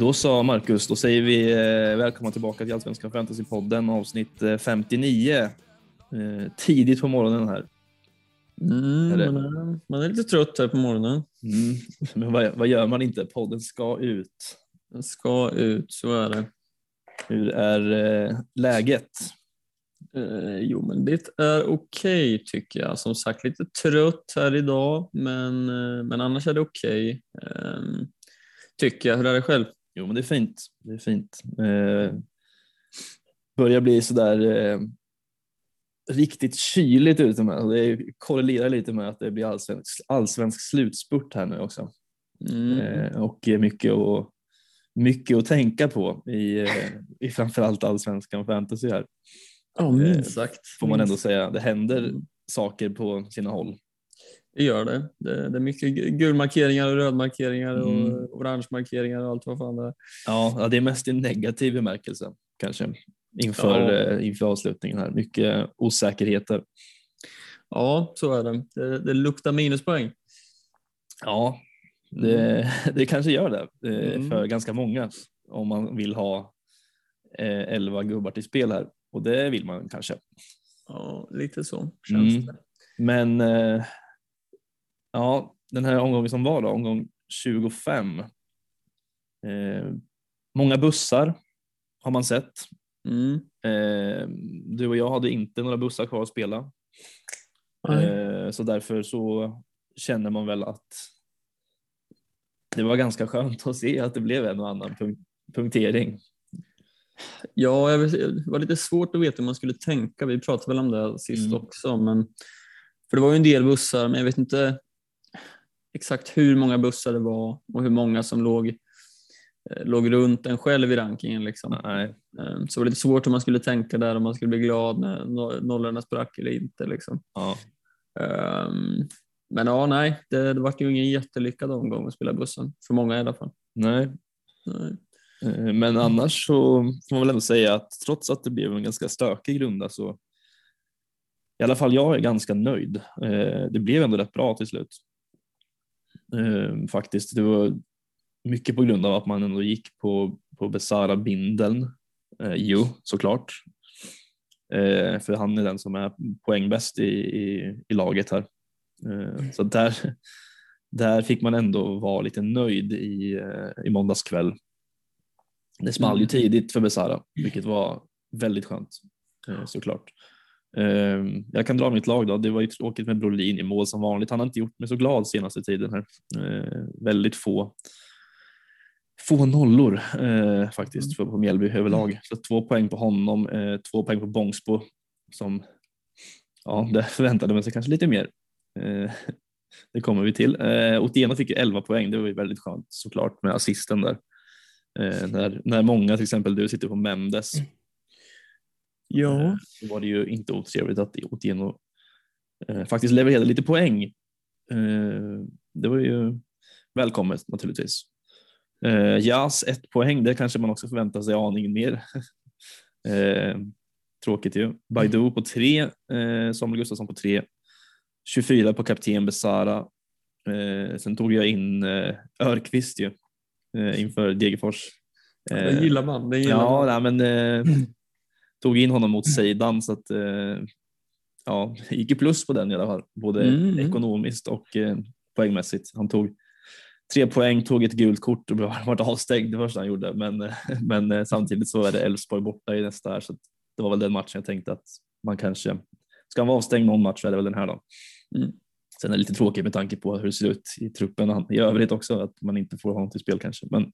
Då sa Marcus, då säger vi eh, välkomna tillbaka till Allsvenskan Fantasypodden avsnitt eh, 59. Eh, tidigt på morgonen här. Mm, man, är, man är lite trött här på morgonen. Mm. Men vad, vad gör man inte? Podden ska ut. Den ska ut, så är det. Hur är eh, läget? Eh, jo, men det är okej tycker jag. Som sagt, lite trött här idag, men, eh, men annars är det okej. Eh, tycker jag. Hur är det själv? Jo, men det är fint. Det är fint. Eh, börjar bli sådär eh, riktigt kyligt med. Det korrelerar lite med att det blir allsvensk, allsvensk slutspurt här nu också. Mm. Eh, och mycket att, mycket att tänka på i, eh, i framförallt allsvenskan fantasy här. Ja, minst sagt. eh, Får man ändå säga. Det händer Mm. saker på sina håll. Det gör det. det. Det är mycket gulmarkeringar och rödmarkeringar Mm. och orange markeringar och allt vad fan det är. Ja, det är mest i negativ bemärkelse kanske inför, Ja. eh, inför avslutningen här. Mycket osäkerheter. Ja, så är det. Det, det luktar minuspoäng. Ja, det, det kanske gör det eh, Mm. för ganska många om man vill ha eh, 11 gubbar till spel här och det vill man kanske. Ja, lite så känns Mm. det. Men eh, ja, den här omgången som var då, omgång 25. Eh, många bussar har man sett. Mm. Eh, du och jag hade inte några bussar kvar att spela. Eh, så därför så känner man väl att det var ganska skönt att se att det blev en och annan punkt, punktering. Ja, jag vet, det var lite svårt att veta hur man skulle tänka. Vi pratade väl om det sist Mm. också. Men, för det var ju en del bussar, men jag vet inte exakt hur många bussar det var och hur många som låg, eh, låg runt en själv i rankingen. Liksom. Nej, Eh, Så det var lite svårt hur man skulle tänka där, om man skulle bli glad när no- nollorna sprack eller inte. Liksom. ja, Ehm, Men ja, nej, det, det var ju ingen jättelyckad omgång att spela bussen. För många i alla fall. nej. Nej. Eh, Men annars så får man väl ändå säga att trots att det blev en ganska stökig runda så i alla fall jag är ganska nöjd. Eh, Det blev ändå rätt bra till slut. Eh, Faktiskt, det var mycket på grund av att man ändå gick på, på Besara Bindeln. Eh, Jo, såklart. Eh, För han är den som är poängbäst i, i, i laget här. Eh, Så där, där fick man ändå vara lite nöjd i, eh, i måndags kväll. Det small ju Mm. tidigt för Besara, vilket var väldigt skönt eh, såklart. Eh, Jag kan dra mitt lag då. Det var ju tråkigt med Brolin i mål som vanligt. Han har inte gjort mig så glad senaste tiden här. Eh, Väldigt få få nollor eh, faktiskt för, på Mjällby överlag. Så två poäng på honom, eh, två poäng på Bångsbo som ja, det förväntade man sig kanske lite mer. Eh, det kommer vi till. Eh, Otieno fick ju 11 poäng, det var ju väldigt skönt såklart med assisten där. Eh, när, när många, till exempel du, sitter på Mendes Ja, så var det ju inte otrevligt att Otieno eh, faktiskt levererade lite poäng. Eh, det var ju välkommet naturligtvis. Eh, Jas, ett poäng, det kanske man också förväntar sig aningen mer. eh, tråkigt ju. Baidu på tre, eh, Samuel Gustafsson på tre, 24 på kapten Besara. Eh, sen tog jag in eh, Örqvist ju eh, inför Degerfors. det gillar man. Det gillar Ja, man. nej, men eh, tog in honom mot Seidan så att eh, ja, gick ju plus på den i alla fall, både Mm. ekonomiskt och eh, poängmässigt. Han tog tre poäng, tog ett gult kort och var avstängd det första han gjorde, men, eh, men eh, samtidigt så är det Elfsborg borta i nästa här så det var väl den matchen jag tänkte att man kanske ska han vara avstängd någon match så är det väl den här då. Mm. Sen är det lite tråkigt med tanke på hur det ser ut i truppen i övrigt också, att man inte får honom till spel kanske. Men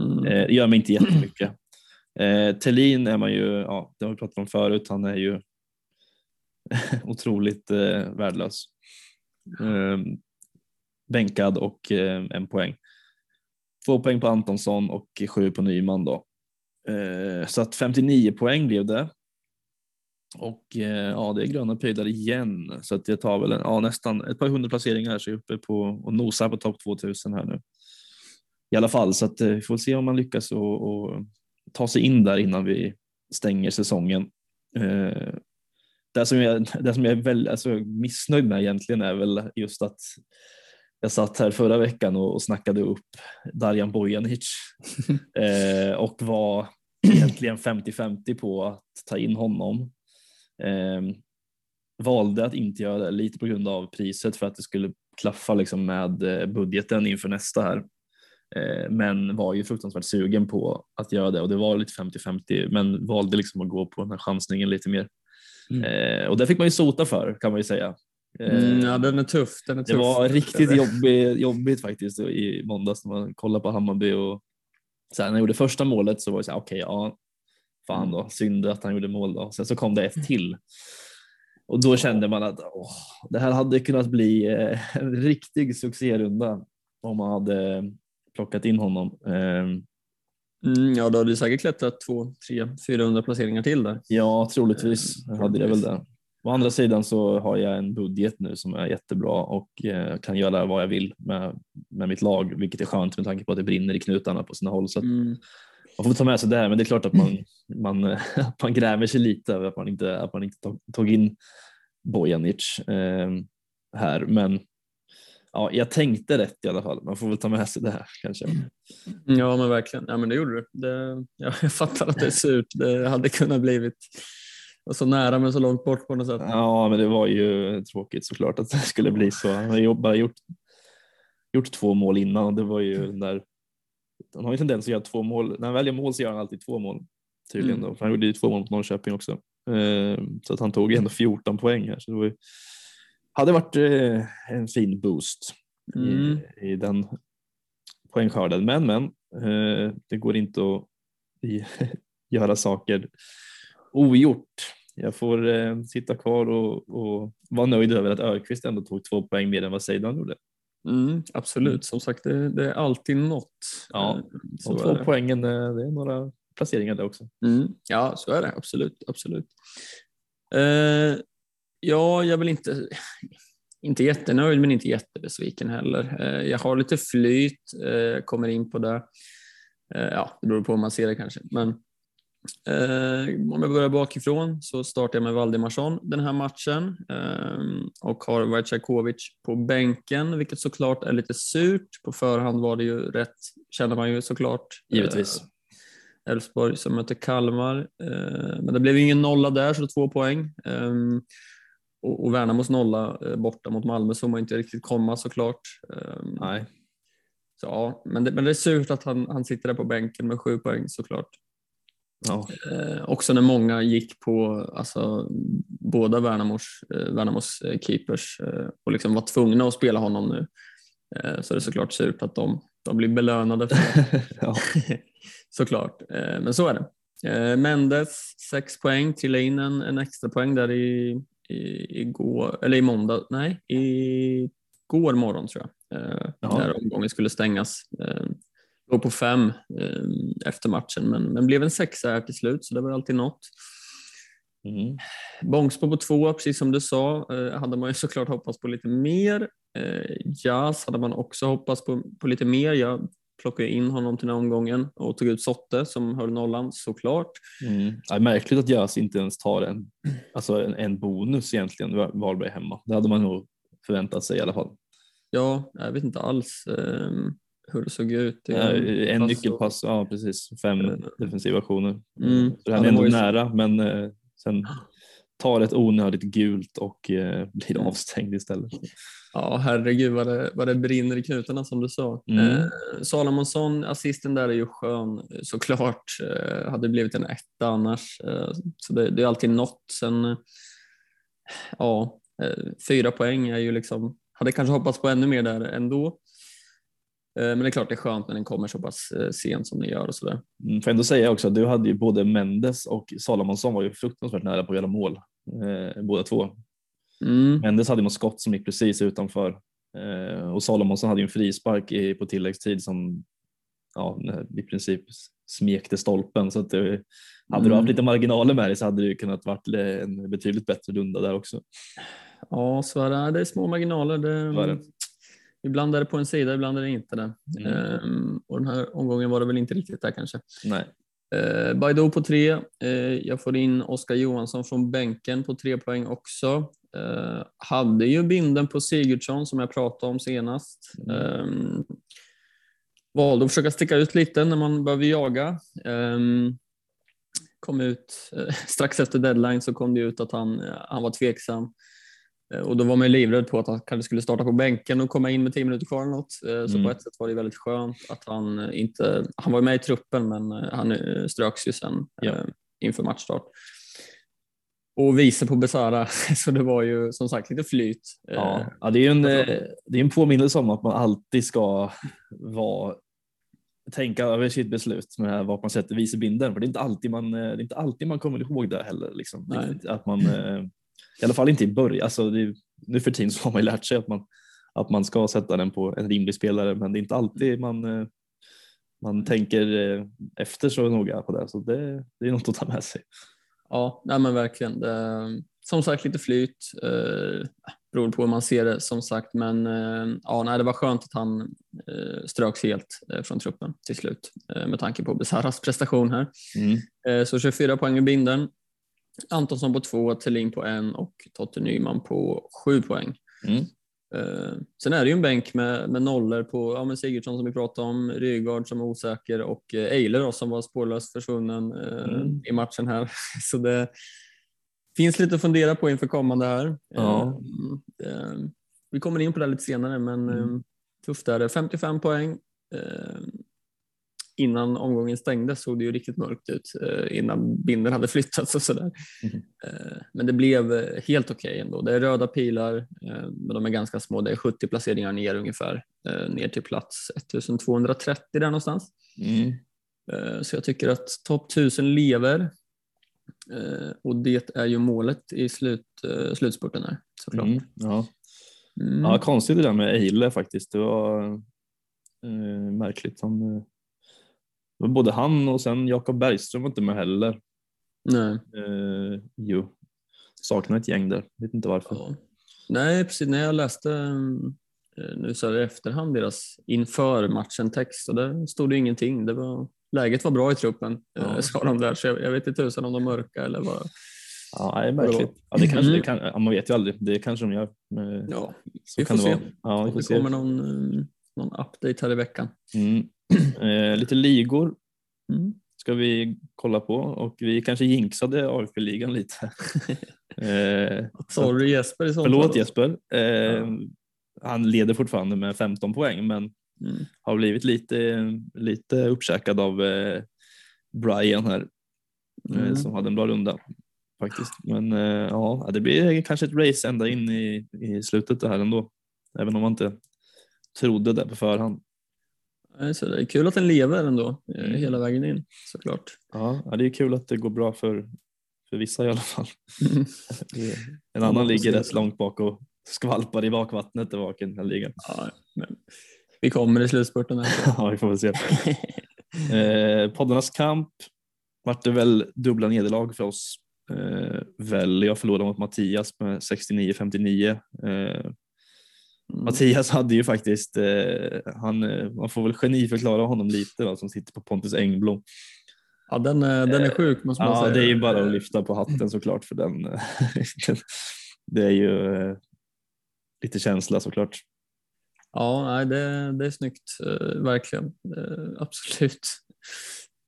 Mm. Eh, det gör mig inte jättemycket. Eh, Thelin är man ju, ja, det har vi pratat om förut, han är ju otroligt eh, värdelös. Eh, bänkad och eh, en poäng. Två poäng på Antonsson och sju på Nyman då. Eh, så att 59 poäng blev det. Och eh, ja, det är gröna pöjdar igen så att jag tar väl en, ja, nästan ett par hundra placeringar så jag är uppe på och nosar på topp 2000 här nu i alla fall. Så att eh, vi får se om man lyckas och, och ta sig in där innan vi stänger säsongen. Eh, det som jag, det som jag är väl, alltså, missnöjd med egentligen är väl just att jag satt här förra veckan och, och snackade upp Darjan Bojanic eh, och var egentligen 50-50 på att ta in honom. Eh, valde att inte göra det lite på grund av priset för att det skulle klaffa liksom med eh, budgeten inför nästa här. Eh, men var ju fruktansvärt sugen på att göra det och det var lite 50-50 men valde liksom att gå på den här chansningen lite mer. Mm. Eh, och det fick man ju sota för kan man ju säga. Mm, ja, den är tuff. Den är det var riktigt jobbigt, jobbigt faktiskt i måndags när man kollade på Hammarby och här, när han gjorde första målet så var det så här, okej, okay, ja, fan då, synd att han gjorde mål då. Sen så kom det ett till och då kände man att åh, det här hade kunnat bli eh, en riktig succérunda om man hade plockat in honom. Ehm, mm, ja, då hade du säkert klättrat två, tre, 400 placeringar till där. Ja, troligtvis eh, hade det väl det. Å andra sidan så har jag en budget nu som är jättebra och eh, kan göra vad jag vill med, med mitt lag, vilket är skönt med tanke på att det brinner i knutarna på sina håll. Så mm. Man får ta med sig det här, men det är klart att man, man, man grämer sig lite över att man inte, att man inte tog, tog in Bojanic eh, här. Men ja, jag tänkte rätt i alla fall. Man får väl ta med sig det här kanske. Ja, men verkligen. Ja, men det gjorde du. Det, ja, jag fattar att det är surt. Det hade kunnat blivit så nära men så långt bort på något sätt. Ja, men det var ju tråkigt såklart att det skulle bli så. Han har bara gjort, gjort två mål innan och det var ju den där. Han har ju tendens att göra två mål. När han väljer mål så gör han alltid två mål tydligen. Mm. Då. För han gjorde ju två mål mot Norrköping också. Eh, så att han tog ändå 14 poäng här. Så det var ju, hade varit eh, en fin boost mm. i, i, den poängskörden. Men men eh, det går inte att göra saker ogjort. Jag får eh, sitta kvar och, och vara nöjd över att Ökvist ändå tog två poäng mer än vad Seidan gjorde. Mm, absolut, som sagt det, det, är alltid något. Ja, de två poängen det är några placeringar där också. Mm. Ja, så är det absolut. absolut. Uh, ja, jag vill inte, inte jättenöjd men inte jättebesviken heller. Uh, jag har lite flyt, uh, kommer in på det. ja, det beror på hur man ser det kanske. Men om jag börjar bakifrån så startar jag med Valdimarsson den här matchen och har Vajtjakovic på bänken, vilket såklart är lite surt. På förhand var det ju rätt, känner man ju såklart. Givetvis. Elfsborg som möter Kalmar. Eh, men det blev ingen nolla där, så två poäng. Och Värnamos nolla eh, borta mot Malmö såg man inte riktigt komma såklart. Ehm, Nej. Så, ja, men, det, men det är surt att han, han sitter där på bänken med sju poäng såklart. Ja. Eh, också när många gick på alltså, båda Värnamos, eh, Värnamos keepers eh, och liksom var tvungna att spela honom nu. Eh, så det är såklart surt att de, de blir belönade för det. Såklart, eh, men så är det. Eh, Mendes, sex poäng, trillade in en, en extra poäng där i, i, igår, eller i måndag, nej, i går morgon tror jag, eh, när omgången skulle stängas. Låg på fem efter matchen, men, men blev en sexa här till slut, så det var alltid något. Mm. Bångsbo på två, precis som du sa, hade man ju såklart hoppats på lite mer. Jazz hade man också hoppats på, på lite mer. Jag plockade in honom till den omgången och tog ut Sotte som höll nollan såklart. Mm. Ja, märkligt att Jös inte ens tar en, alltså en, en bonus egentligen, Varberg hemma. Det hade man nog förväntat sig i alla fall. Ja, jag vet inte alls um, hur det såg ut. Ja, en nyckelpass, ja precis, fem defensiva aktioner. Mm. Så det här är ändå nära men eh, sen tar ett onödigt gult och eh, blir mm. avstängd istället. Ja, herregud vad det, vad det brinner i knutarna som du sa. Mm. Eh, Salomonsson, assisten där är ju skön såklart. Eh, hade blivit en etta annars. Eh, så det, det, är alltid något. Sen, eh, ja, eh, fyra poäng är ju liksom, hade kanske hoppats på ännu mer där ändå. Eh, men det är klart det är skönt när den kommer så pass sent som den gör och sådär. Mm, får ändå säga också att du hade ju både Mendes och Salomonsson var ju fruktansvärt nära på att göra mål, eh, båda två. Mm. Mendes hade något skott som gick precis utanför eh, och Salomonsson hade ju en frispark i, på tilläggstid som ja, i princip smekte stolpen så att det, hade mm. du haft lite marginaler med dig så hade det kunnat varit en betydligt bättre runda där också. Ja, så är det. Det är små marginaler. Det, det. Ibland är det på en sida, ibland är det inte det. Mm. Ehm, och den här omgången var det väl inte riktigt där kanske. Nej. Eh, Baidoo på tre. Eh, jag får in Oskar Johansson från bänken på tre poäng också. Eh, hade ju binden på Sigurdsson som jag pratade om senast. Eh, valde att försöka sticka ut lite när man behöver jaga. Eh, kom ut eh, strax efter deadline så kom det ut att han, han var tveksam. Eh, och då var man livrädd på att han kanske skulle starta på bänken och komma in med tio minuter kvar eller något. Eh, så Mm. på ett sätt var det väldigt skönt att han inte, han var med i truppen men han eh, ströks ju sen Ja. eh, inför matchstart. Och vice på Besara, så det var ju som sagt lite flyt. Eh, Ja, ja, det är ju en, eh, det är en påminnelse om att man alltid ska vara, tänka över sitt beslut med vart man sätter vicebinden. För det är inte alltid man, eh, det är inte alltid man kommer ihåg det heller. Liksom. Att man, eh, I alla fall inte i början. Alltså, det, nu för tiden så har man ju lärt sig att man, att man ska sätta den på en rimlig spelare, men det är inte alltid man, eh, man tänker eh, efter så noga på det. Så det, det är något att ta med sig. Ja, nej men verkligen. Det, som sagt lite flyt. Eh, beror på hur man ser det som sagt. Men eh, ja, nej, det var skönt att han eh, ströks helt eh, från truppen till slut eh, med tanke på Besaras prestation här. Mm. Eh, så 24 poäng i binden. Antonsson på två, Thelin på en och Totte Nyman på sju poäng. Mm. Eh, sen är det ju en bänk med, med nollor på ja, men Sigurdsson som vi pratade om, Rygaard som är osäker och eh, Eiler då, som var spårlöst försvunnen eh, Mm. i matchen här. Så det finns lite att fundera på inför kommande här. Ja. Eh, vi kommer in på det lite senare, men Mm. tufft är det. 55 poäng. Innan omgången stängdes såg det ju riktigt mörkt ut eh, innan binden hade flyttats och sådär. Eh, men det blev eh, helt okej ändå. Det är röda pilar, men de är ganska små. Det är 70 placeringar ner ungefär, ner till plats 1230 där någonstans. Mm. Så jag tycker att topp 1000 lever. Och det är ju målet i slut, slutspurten här såklart. Mm. Ja. Mm. Ja, konstigt det där med Eile faktiskt. Det var eh, märkligt. Han, var både han och sen Jakob Bergström var inte med heller. Nej. Eh, jo, saknar ett gäng där. Vet inte varför. Ja. Nej, precis. När jag läste eh, nu så här i efterhand deras inför matchen text och där stod det ingenting. Det var, läget var bra i truppen, eh, Ja. sa de där. Så jag, jag vet inte tusan om de mörka eller vad. Ja, det är märkligt. Ja, det kanske, Mm. det kan, ja, man vet ju aldrig. Det kanske de gör. Ja, så vi kan får det se. vara. Ja, vi får det se. kommer någon, eh, någon update här i veckan. Mm. Eh, lite ligor Mm. ska vi kolla på och vi kanske jinxade AFC-ligan lite. eh, Sorry Jesper i sånt förlåt fall. Jesper. Eh, Ja. Han leder fortfarande med 15 poäng men Mm. har blivit lite, lite uppkäkad av eh, Brian här eh, Mm. som hade en bra runda faktiskt. Men eh, ja, det blir kanske ett race ända in i, i slutet det här ändå. Även om man inte trodde det på förhand. Nej, Så det är kul att den lever ändå eh, Mm. hela vägen in såklart. Ja, det är kul att det går bra för, för vissa i alla fall. Mm. En annan ligger rätt långt bak och skvalpar i bakvattnet i den här ligan. Ja, men vi kommer i slutspurten. Ja, vi får väl se. Eh, poddarnas kamp vart det väl dubbla nederlag för oss. Eh, väl, jag förlorade mot Mattias med 69-59. Eh, Mm. Mattias hade ju faktiskt, eh, han, eh, man får väl geniförklara honom lite då, som sitter på Pontus Engblom. Ja, den, är- den är sjuk måste man Ja, säga. det är ju bara att lyfta på hatten såklart för den. det är ju eh, lite känsla såklart. Ja, nej, det, det är snyggt, eh, verkligen. Eh, absolut.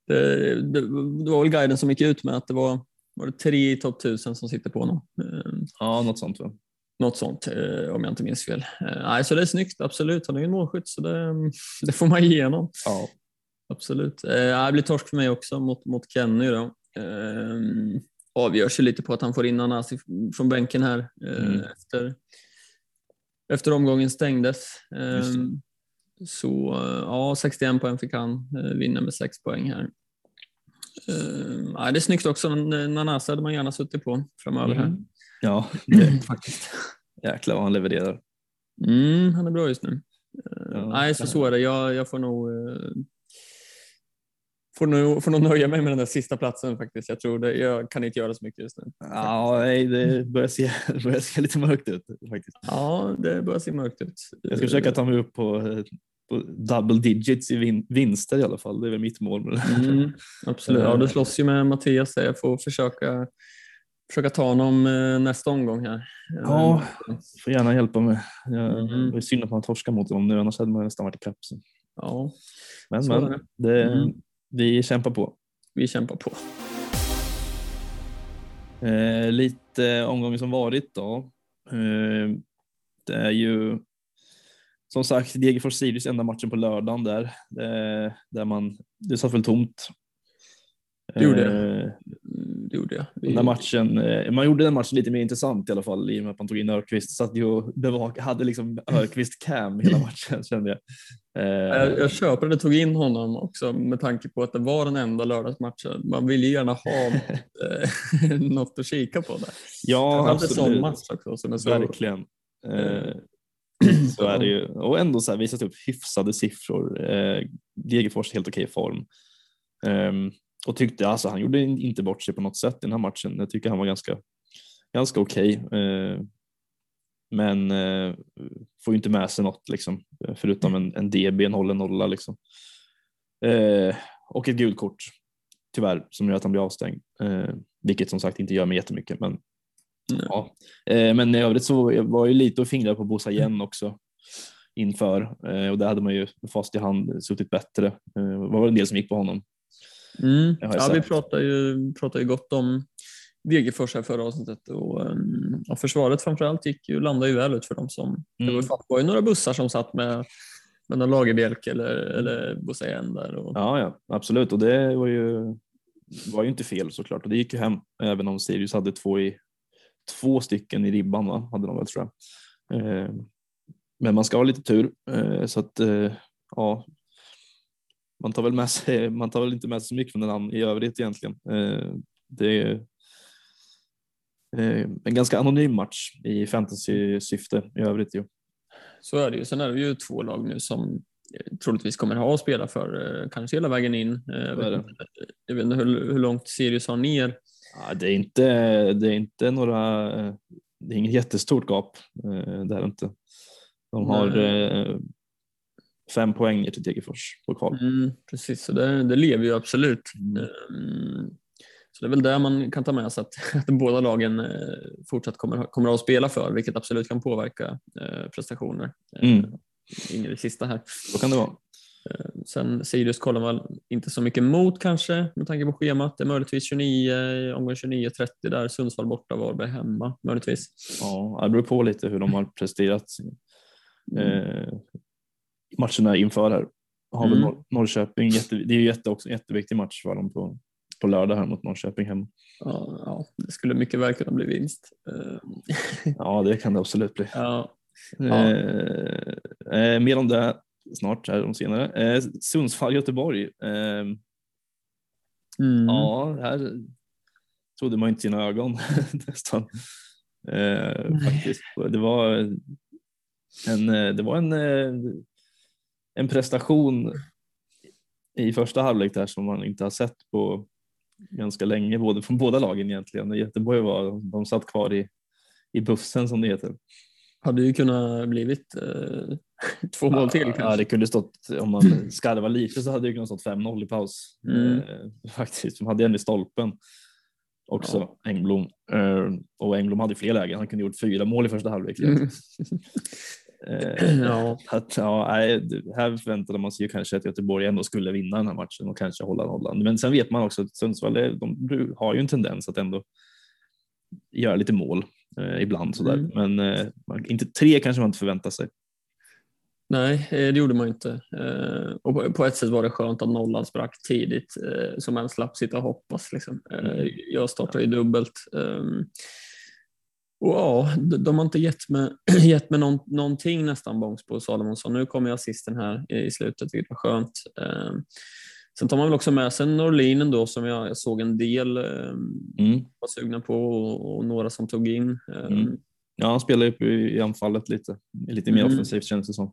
Det, det, det var väl guiden som gick ut med att det var, var det tre i topp 1000 som sitter på honom. Eh, Ja, något sånt. Va? Något sånt, eh, om jag inte minns fel. Eh, nej, så det är snyggt, absolut. Han är ju en målskytt, så det, det får man ge igenom. Ja. Absolut. Eh, det blir torsk för mig också mot, mot Kenny. Då. Avgörs ju lite på att han får in Anasi från bänken här Mm. efter, efter omgången stängdes. Så ja, 61 poäng fick han, vinner med 6 poäng här. Eh, ja, det är snyggt också, Nanasi hade man gärna suttit på framöver här. Mm. Ja, det, Faktiskt. jäklar vad han levererar. Mm, han är bra just nu. Eh, Ja, nej, så det- så är det. Jag, jag får nog eh, Får nog, får nog nöja mig med den där sista platsen faktiskt. Jag tror det, jag kan inte göra så mycket just nu. Ja, det börjar se, det börjar se lite mörkt ut faktiskt. Ja, det börjar se mörkt ut. Jag ska försöka ta mig upp på eh, på double digits i vin vinster i alla fall. Det är väl mitt mål. Mm, absolut, ja, du slåss ju med Mattias där. Jag får försöka, försöka ta honom eh, nästa omgång här. Ja, får gärna hjälpa mig. Jag, mm. Det är synd att man torskar mot honom nu, annars hade man nästan varit i kapp. Ja, men, men det. Det, mm. vi kämpar på. Vi kämpar på. Eh, lite omgången som varit då. Eh, det är ju som sagt Degerfors Sirius enda matchen på lördagen där. Eh, där man, det satt väl tomt. Det gjorde jag. Eh, det gjorde jag. Vi... Den matchen, eh, man gjorde den matchen lite mer intressant i alla fall i och med att man tog in Örqvist. Satt ju och bevak, hade liksom Örqvist cam hela matchen kände jag. Jag, jag köper att du tog in honom också med tanke på att det var den enda lördagsmatchen. Man vill ju gärna ha något att kika på där. Ja, absolut. En sån match också som är så Verkligen. så är det ju. Och ändå så här visat upp hyfsade siffror. Eh, Degerfors helt okej form. Um, och tyckte alltså han gjorde inte bort sig på något sätt i den här matchen. Jag tycker han var ganska, ganska okej. Okay. Uh, men uh, får ju inte med sig något liksom, förutom en, en DB, en hållen nolla liksom. Uh, och ett gult kort tyvärr som gör att han blir avstängd. vilket som sagt inte gör mig jättemycket men Ja. Eh, men i övrigt så var ju lite och fingrade på Bosa igen också inför eh, och där hade man ju fast i hand suttit bättre. Eh, det var en del som gick på honom. Mm. Ja, vi pratade ju, pratade ju gott om Degerfors här förra avsnittet och, och försvaret framförallt gick ju, landade ju väl ut för dem som, mm. det var, var ju några bussar som satt med med någon Lagerbjälk eller, eller Bosa igen där. Och... Ja, ja, absolut och det var ju, var ju inte fel såklart och det gick ju hem även om Sirius hade två i två stycken i ribban va? hade de väl tror jag. Eh, men man ska ha lite tur eh, så att eh, ja, man tar väl med sig, man tar väl inte med sig så mycket från den i övrigt egentligen. Det är en ganska anonym match i fantasy-syfte i övrigt. Ju. Så är det ju. Sen är det ju två lag nu som troligtvis kommer ha att spela för kanske hela vägen in. Jag vet, jag vet inte hur, hur långt Sirius har ner Ja, det, är inte, det är inte några, det är inget jättestort gap. Eh, det är inte. De har Nej. Fem poäng ner till Degerfors på kval. Mm, precis, så det, det lever ju absolut. Mm. Så det är väl det man kan ta med sig, att, att båda lagen eh, fortsatt kommer, kommer att spela för, vilket absolut kan påverka prestationer. Mm. In i det sista här. Så kan det vara. Eh, sen Sirius kollar man inte så mycket mot kanske med tanke på schemat. Det är möjligtvis 29, omgång 29-30 där, Sundsvall borta, Varberg hemma möjligtvis. Ja, det beror på lite hur de har presterat mm. Eh, matcherna inför här. Har mm. Nor Norrköping, jätte, det är ju jätte, också en jätteviktig match för dem på, på lördag här mot Norrköping hemma. Ja, ja, det skulle mycket väl kunna bli vinst. Eh, ja, det kan det absolut bli. Ja. Ja. Eh, eh, mer om det snart här om senare. Eh, Sundsvall-Göteborg. Eh, mm. Ja, här trodde man inte sina ögon nästan. Eh, faktiskt. Det var en, det var en, eh, en prestation i första halvlek där som man inte har sett på ganska länge, både från båda lagen egentligen. Göteborg var, de satt kvar i, i bussen som det heter. Hade ju kunnat blivit eh, två mål till kanske. Ja, det kunde stått, om man skarvar lite så hade det kunnat stått 5-0 i paus. Mm. Eh, faktiskt, de hade en i stolpen också, ja. Engblom. Eh, och Engblom hade fler lägen, han kunde gjort fyra mål i första halvlek. Mm. eh, ja. Att, ja, här förväntade man sig ju kanske att Göteborg ändå skulle vinna den här matchen och kanske hålla nollan. Men sen vet man också att Sundsvall de har ju en tendens att ändå göra lite mål eh, ibland sådär. Mm. Men eh, inte tre kanske man inte förväntar sig. Nej, eh, det gjorde man inte. Eh, och på ett sätt var det skönt att nollan sprack tidigt så man slapp sitta och hoppas. Liksom. Mm. Jag startade ju dubbelt. Ehm, och ja, de har inte gett mig, gett mig någon, någonting nästan bångs på Salomonsson. Nu kommer jag assisten här i slutet, vilket var skönt. Ehm, sen tar man väl också med sig Norlin då som jag, jag såg en del ehm, mm. var sugna på och, och, några som tog in. Mm. Ja, han spelar ju i anfallet lite, lite mer mm. offensivt känns det som.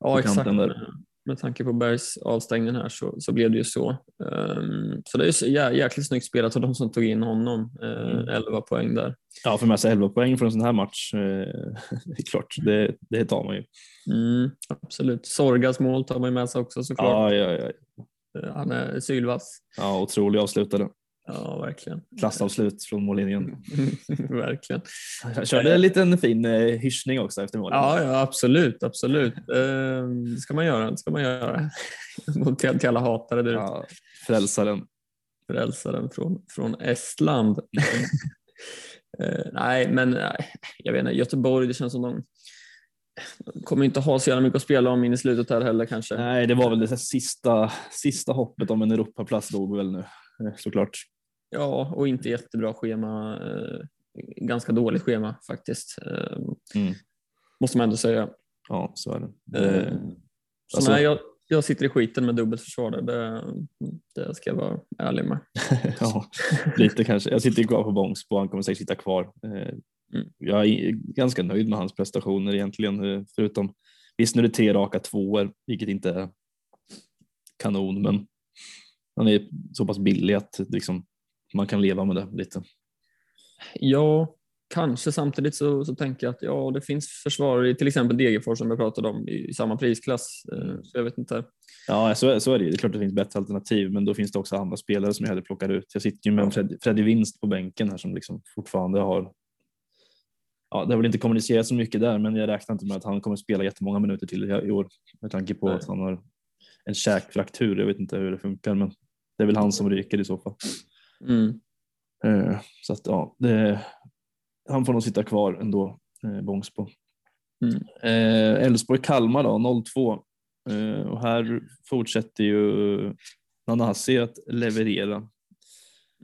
Ja, exakt. Där. Med tanke på Bergs avstängning här så, så blev det ju så. Um, så det är ju jä, jäkligt snyggt spelat av de som tog in honom. Uh, mm. 11 poäng där. Ja, för med sig 11 poäng för en sån här match, uh, det är klart, det, det tar man ju. Mm, absolut. Sorgas mål tar man ju med sig också såklart. Ja, ja, ja. Uh, han är sylvass. Ja, otrolig avslutare. Ja, verkligen. Klassavslut från mållinjen. verkligen. Jag körde en liten fin eh, hyschning också efter målet. Ja, ja absolut, absolut. Eh, det ska man göra. Det ska man göra. till, till alla hatare där ja, Frälsaren. Frälsaren från, från Estland. eh, nej, men nej, jag vet inte. Göteborg, det känns som de kommer inte ha så jävla mycket att spela om in i slutet här heller kanske. Nej, det var väl det sista, sista hoppet om en Europaplats dog väl nu eh, såklart. Ja, och inte jättebra schema. Eh, ganska dåligt schema faktiskt. Eh, mm. Måste man ändå säga. Ja, så är det. Eh, så alltså... nej, jag, jag sitter i skiten med dubbelt försvar det, det ska jag vara ärlig med. ja, lite kanske. Jag sitter kvar på Bångsbo, han kommer säkert sitta kvar. Mm. Jag är ganska nöjd med hans prestationer egentligen, förutom visst nu är det tre raka tvåor, vilket inte är kanon, men han är så pass billig att liksom, man kan leva med det lite. Ja, kanske samtidigt så, så tänker jag att ja, det finns försvarare i till exempel Degerfors som jag pratade om i, i samma prisklass. Eh, så jag vet inte. Ja, så, så är det. Det är klart det finns bättre alternativ, men då finns det också andra spelare som jag hade plockat ut. Jag sitter ju med Fred, Freddy Winst på bänken här som liksom fortfarande har Ja, det har väl inte kommunicerat så mycket där, men jag räknar inte med att han kommer spela jättemånga minuter till i år med tanke på Nej. att han har en käkfraktur. Jag vet inte hur det funkar, men det är väl han som ryker i så fall. Mm. Eh, så att ja, det, han får nog sitta kvar ändå, eh, Bångsbo. Mm. Eh, Elfsborg-Kalmar då, 0-2. Och här fortsätter ju Nanasi att leverera.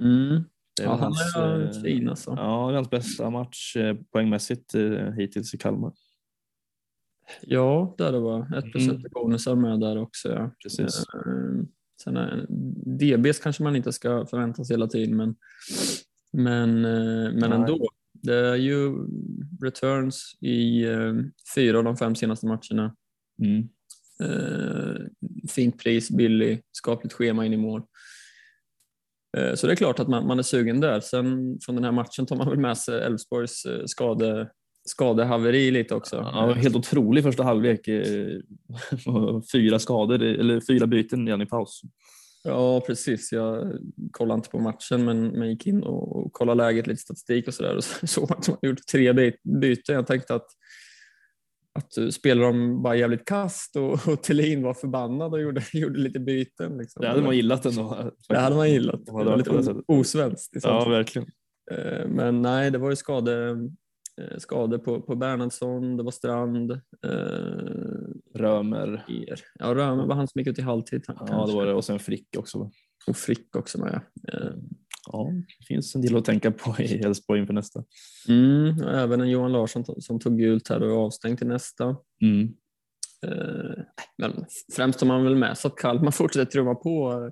Mm. ja, han är fin alltså. Ja, hans bästa match poängmässigt hittills i Kalmar. Ja, där det var. Ett procent mm. bonusar med där också. Ja. Precis. Sen är, DBs kanske man inte ska förvänta sig hela tiden, men, men, eh, men ändå. Det är ju returns i eh, fyra av de fem senaste matcherna. Mm. Eh, fint pris, billig, skapligt schema in i mål. Eh, så det är klart att man, man är sugen där. Sen från den här matchen tar man väl med sig Elfsborgs eh, skade, skadehaveri lite också. Ja, helt otrolig första halvlek. Eh, fyra skador, eller fyra byten igen i paus. Ja, precis. Jag kollade inte på matchen men, men gick in och, kollade läget, lite statistik och sådär och såg att de gjort tre byten. Jag tänkte att att spelar de bara jävligt kast och, och Thelin var förbannad och gjorde, gjorde lite byten. Liksom. Det hade man gillat ändå. Det hade man gillat. Det var lite osvenskt. Ja, verkligen. Eh, men nej, det var ju skade, Eh, skador på, på Bernhardsson, det var Strand. Eh, Römer. Ja, Römer var han som gick ut i halvtid. Ja, kanske. det var det. Och sen Frick också. Och Frick också med, ja. Eh. Ja, det finns en del att tänka på i Elfsborg inför nästa. Mm, även en Johan Larsson som tog gult här och är avstängd till nästa. Mm. Eh, men främst har man väl med så att Kalmar fortsätter trumma på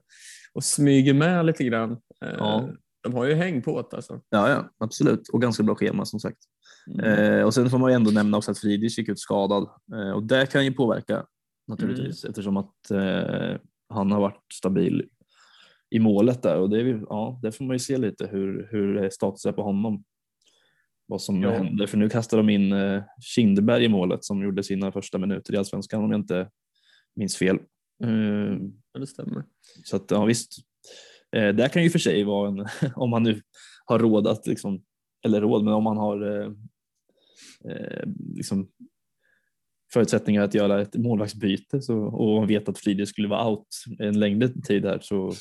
och smyger med lite grann. Eh, ja. De har ju häng på det alltså. Ja, ja, absolut. Och ganska bra schema som sagt. Mm. Eh, och sen får man ju ändå nämna också att Friedrich gick ut skadad eh, och det kan ju påverka naturligtvis mm. eftersom att eh, han har varit stabil i målet där och det, är, ja, det får man ju se lite hur, hur status är på honom. Vad som ja. händer, för nu kastar de in Kindberg i målet som gjorde sina första minuter i Allsvenskan om jag inte minns fel. Ja, det stämmer. Så att ja visst, det kan ju för sig vara en, om man nu har råd att liksom, eller råd, men om man har eh, eh, liksom förutsättningar att göra ett målvaktsbyte så, och man vet att Friedrich skulle vara out en längre tid här så,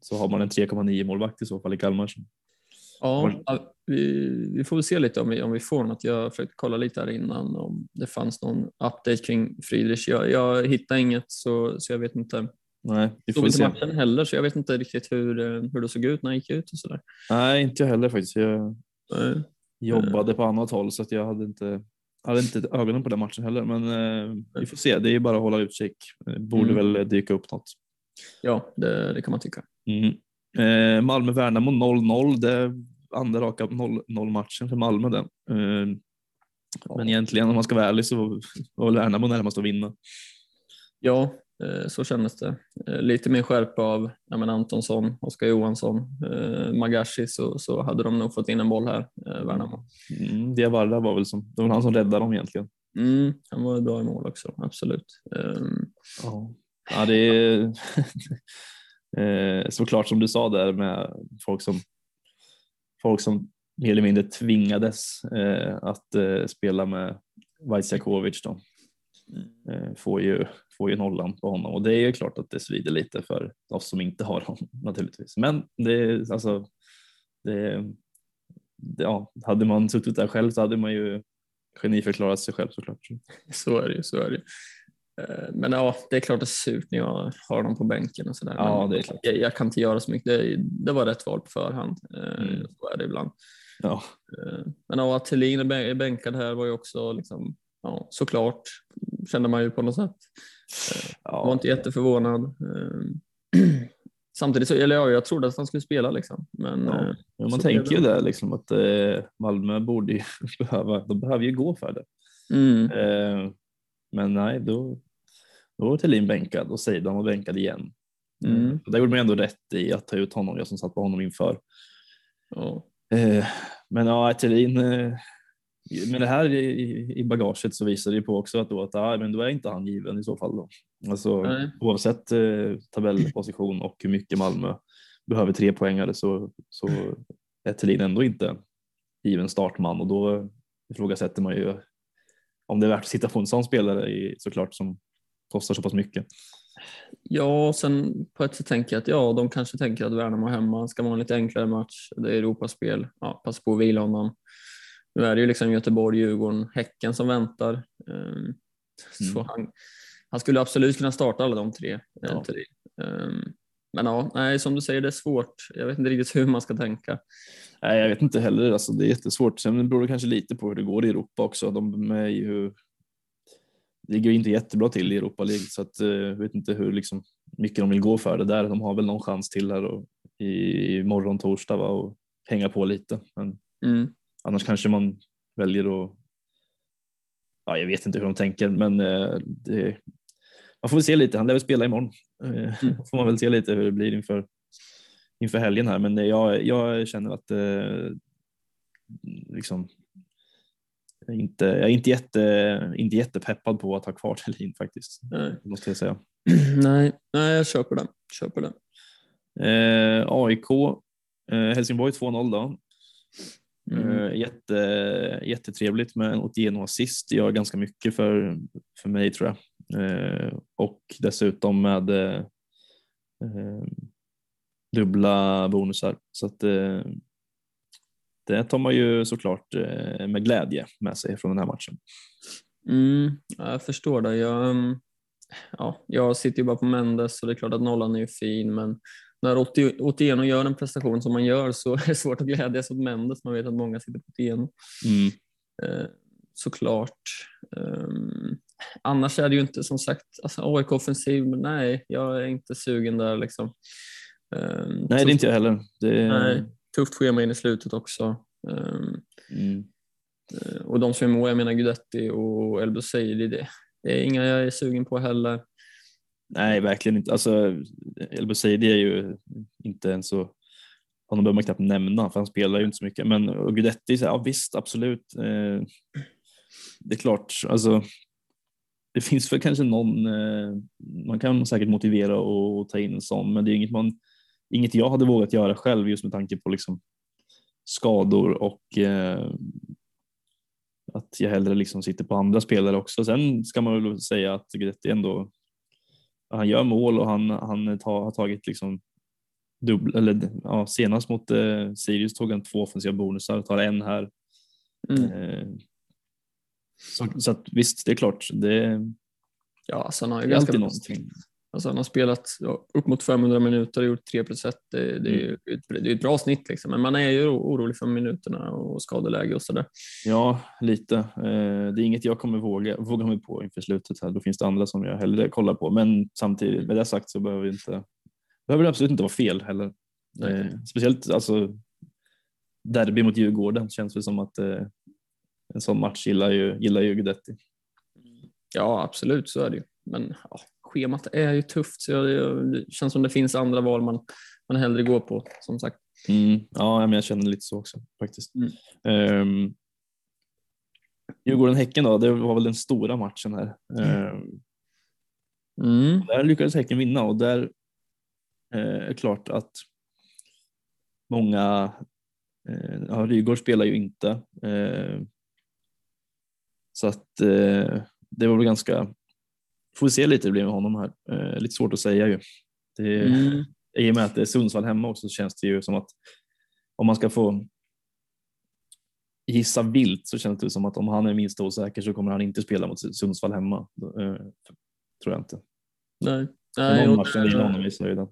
så har man en 3,9 målvakt i så fall i Kalmar. Ja, vi, vi, får väl se lite om vi, om vi får något. Jag försökte kolla lite här innan om det fanns någon update kring Friedrich. Jag, jag hittade inget så, så jag vet inte. Nej, vi får se. matchen heller så jag vet inte riktigt hur, hur det såg ut när han gick ut och sådär. Nej, inte jag heller faktiskt. Jag, Nej jobbade på annat håll så att jag hade inte, hade inte ögonen på den matchen heller. Men eh, vi får se, det är bara att hålla utkik. Det borde mm. väl dyka upp något. Ja, det, det kan man tycka. Mm. Eh, Malmö-Värnamo 0-0, det andra raka 0-0 matchen för Malmö. Den. Eh, men egentligen om man ska vara ärlig så var Värnamo närmast att vinna. Ja, Eh, så kändes det. Eh, lite mer skärpa av ja, men Antonsson, Oskar Johansson, eh, Magashi så, så hade de nog fått in en boll här, eh, Värnamo. Mm, Diawara var väl som, det var han som räddade dem egentligen. Mm, han var bra i mål också, absolut. Um, ja. ja, det är eh, såklart som du sa där med folk som, folk som mer eller mindre tvingades eh, att eh, spela med Vajsjakovic då. Mm. får, ju, får ju nollan på honom och det är ju klart att det svider lite för oss som inte har honom naturligtvis. Men det alltså, det, ja, hade man suttit där själv så hade man ju geniförklarat sig själv såklart. Så är det ju, så är det eh, Men ja, det är klart det är surt när jag har dem på bänken och sådär. Ja, det är klart. Jag, jag, kan inte göra så mycket. Det, det var rätt val på förhand. Eh, mm. Så är det ibland. Ja. Eh, men ja, att Thelin är bänkad här var ju också liksom, ja, såklart kände man ju på något sätt. Ja. Var inte jätteförvånad. Samtidigt så, eller ja, jag trodde att han skulle spela liksom. Men, ja. ja man tänker ju det liksom att eh, Malmö borde ju behöva, de behöver ju gå för det. Mm. Eh, men nej, då, då var Thelin bänkad och Seidan var bänkad igen. Mm. Där gjorde man ändå rätt i att ta ut honom, jag som satt på honom inför. Ja. Eh, men ja, Thelin eh, med det här i, i bagaget så visar det på också att då, att, ah, men då är inte han given i så fall. Då. Alltså, oavsett eh, tabellposition och hur mycket Malmö behöver tre poängare så, så är Thelin ändå inte given startman och då ifrågasätter man ju om det är värt att sitta på en sån spelare i, såklart som kostar så pass mycket. Ja, sen på ett sätt tänker jag att ja, de kanske tänker att Värnamo hemma ska vara en lite enklare match. Det är Europaspel. Ja, passa på att vila honom. Nu är det ju liksom Göteborg, Djurgården, Häcken som väntar. Så mm. han, han, skulle absolut kunna starta alla de tre. Ja. Um, men ja, nej, som du säger, det är svårt. Jag vet inte riktigt hur man ska tänka. Nej, jag vet inte heller. Alltså, det är jättesvårt. Sen beror det kanske lite på hur det går i Europa också. De är ju, ligger inte jättebra till i Europa League så att, eh, jag vet inte hur liksom, mycket de vill gå för det där. De har väl någon chans till här och, i morgon torsdag va, och hänga på lite. Men mm. Annars kanske man väljer att, ja, jag vet inte hur de tänker, men eh, det, man får väl se lite. Han lär väl spela imorgon. Eh, mm. får man väl se lite hur det blir inför, inför helgen här, men jag, jag känner att eh, liksom, inte, jag är inte, jätte, inte jättepeppad på att ha kvar Thelin faktiskt. Nej. Måste jag säga. Nej, nej jag köper det. Köper det. Eh, AIK, eh, Helsingborg 2-0 då. Mm. Uh, jätte, jättetrevligt med en Otieno assist, gör ganska mycket för, för mig tror jag. Uh, och dessutom med uh, dubbla bonusar. Så att det tar man ju såklart med glädje med sig från den här matchen. Mm, jag förstår det. Jag, mm, ja, jag sitter ju bara på Mendes och det är klart att nollan är ju fin men när Otieno gör en prestation som man gör så är det svårt att glädjas åt Mendes. Man vet att många sitter på Otieno. Mm. Eh, såklart. Um, annars är det ju inte som sagt, alltså AIK offensiv, men nej, jag är inte sugen där liksom. Um, nej, det är inte jag heller. Det är... nej, tufft schema in i slutet också. Um, mm. uh, och de som är med, jag menar Guidetti och El det, det är inga jag är sugen på heller. Nej, verkligen inte. Alltså, El Bouzidi är ju inte ens så honom behöver man knappt nämna för han spelar ju inte så mycket. Men Guidetti, ja visst absolut. Eh, det är klart, alltså, det finns väl kanske någon, eh, man kan säkert motivera och ta in en sån, men det är inget, man, inget jag hade vågat göra själv just med tanke på liksom skador och eh, att jag hellre liksom sitter på andra spelare också. Sen ska man väl säga att Guidetti ändå han gör mål och han, han tar, har tagit liksom dubbel, eller ja, senast mot eh, Sirius tog han två offensiva bonusar, tar en här. Mm. Eh, så, så att, visst, det är klart. Det, ja, alltså han har ju ganska någonting. Alltså han har spelat ja, upp mot 500 minuter och gjort 3 plus 1. Det, det, mm. är, det är ett bra snitt liksom. men man är ju orolig för minuterna och skadeläge och sådär. Ja, lite. Eh, det är inget jag kommer våga, våga mig på inför slutet här. Då finns det andra som jag hellre kollar på. Men samtidigt med det sagt så behöver, inte, behöver det absolut inte vara fel heller. Eh, speciellt alltså derby mot Djurgården känns det som att eh, en sån match gillar ju, gillar ju Guidetti. Ja, absolut så är det ju. Men ja, schemat är ju tufft så det känns som det finns andra val man, man hellre går på som sagt. Mm. Ja, men jag känner lite så också faktiskt. Mm. Um, Djurgården-Häcken då, det var väl den stora matchen här. Um, mm. Där lyckades Häcken vinna och där eh, är klart att många, eh, ja Rygaard spelar ju inte. Eh, så att eh, det var väl ganska, får se lite det blir med honom här. Eh, lite svårt att säga ju. Det, mm. I och med att det är Sundsvall hemma också så känns det ju som att om man ska få gissa vilt så känns det som att om han är minst osäker så kommer han inte spela mot Sundsvall hemma. Eh, tror jag inte. Nej. Nej någon match är honom i slöjden.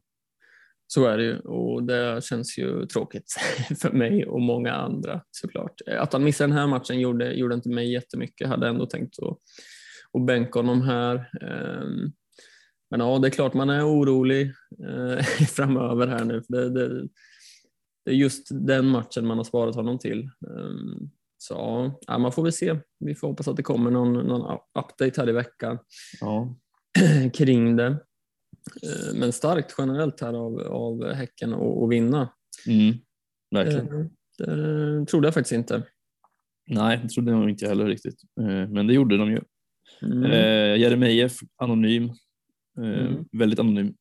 Så är det ju och det känns ju tråkigt för mig och många andra såklart. Att han missade den här matchen gjorde, gjorde inte mig jättemycket. Jag hade ändå tänkt att, att bänka honom här. Ehm, men ja, det är klart man är orolig eh, framöver här nu. För det, det, det är just den matchen man har sparat honom till. Ehm, så ja, man får väl se. Vi får hoppas att det kommer någon, någon update här i veckan ja. kring det. Ehm, men starkt generellt här av, av Häcken att vinna. Mm, verkligen. Ehm, det, det trodde jag faktiskt inte. Nej, det trodde jag inte heller riktigt. Men det gjorde de ju. Mm. Eh, Jeremejeff, anonym. Mm. Väldigt anonym.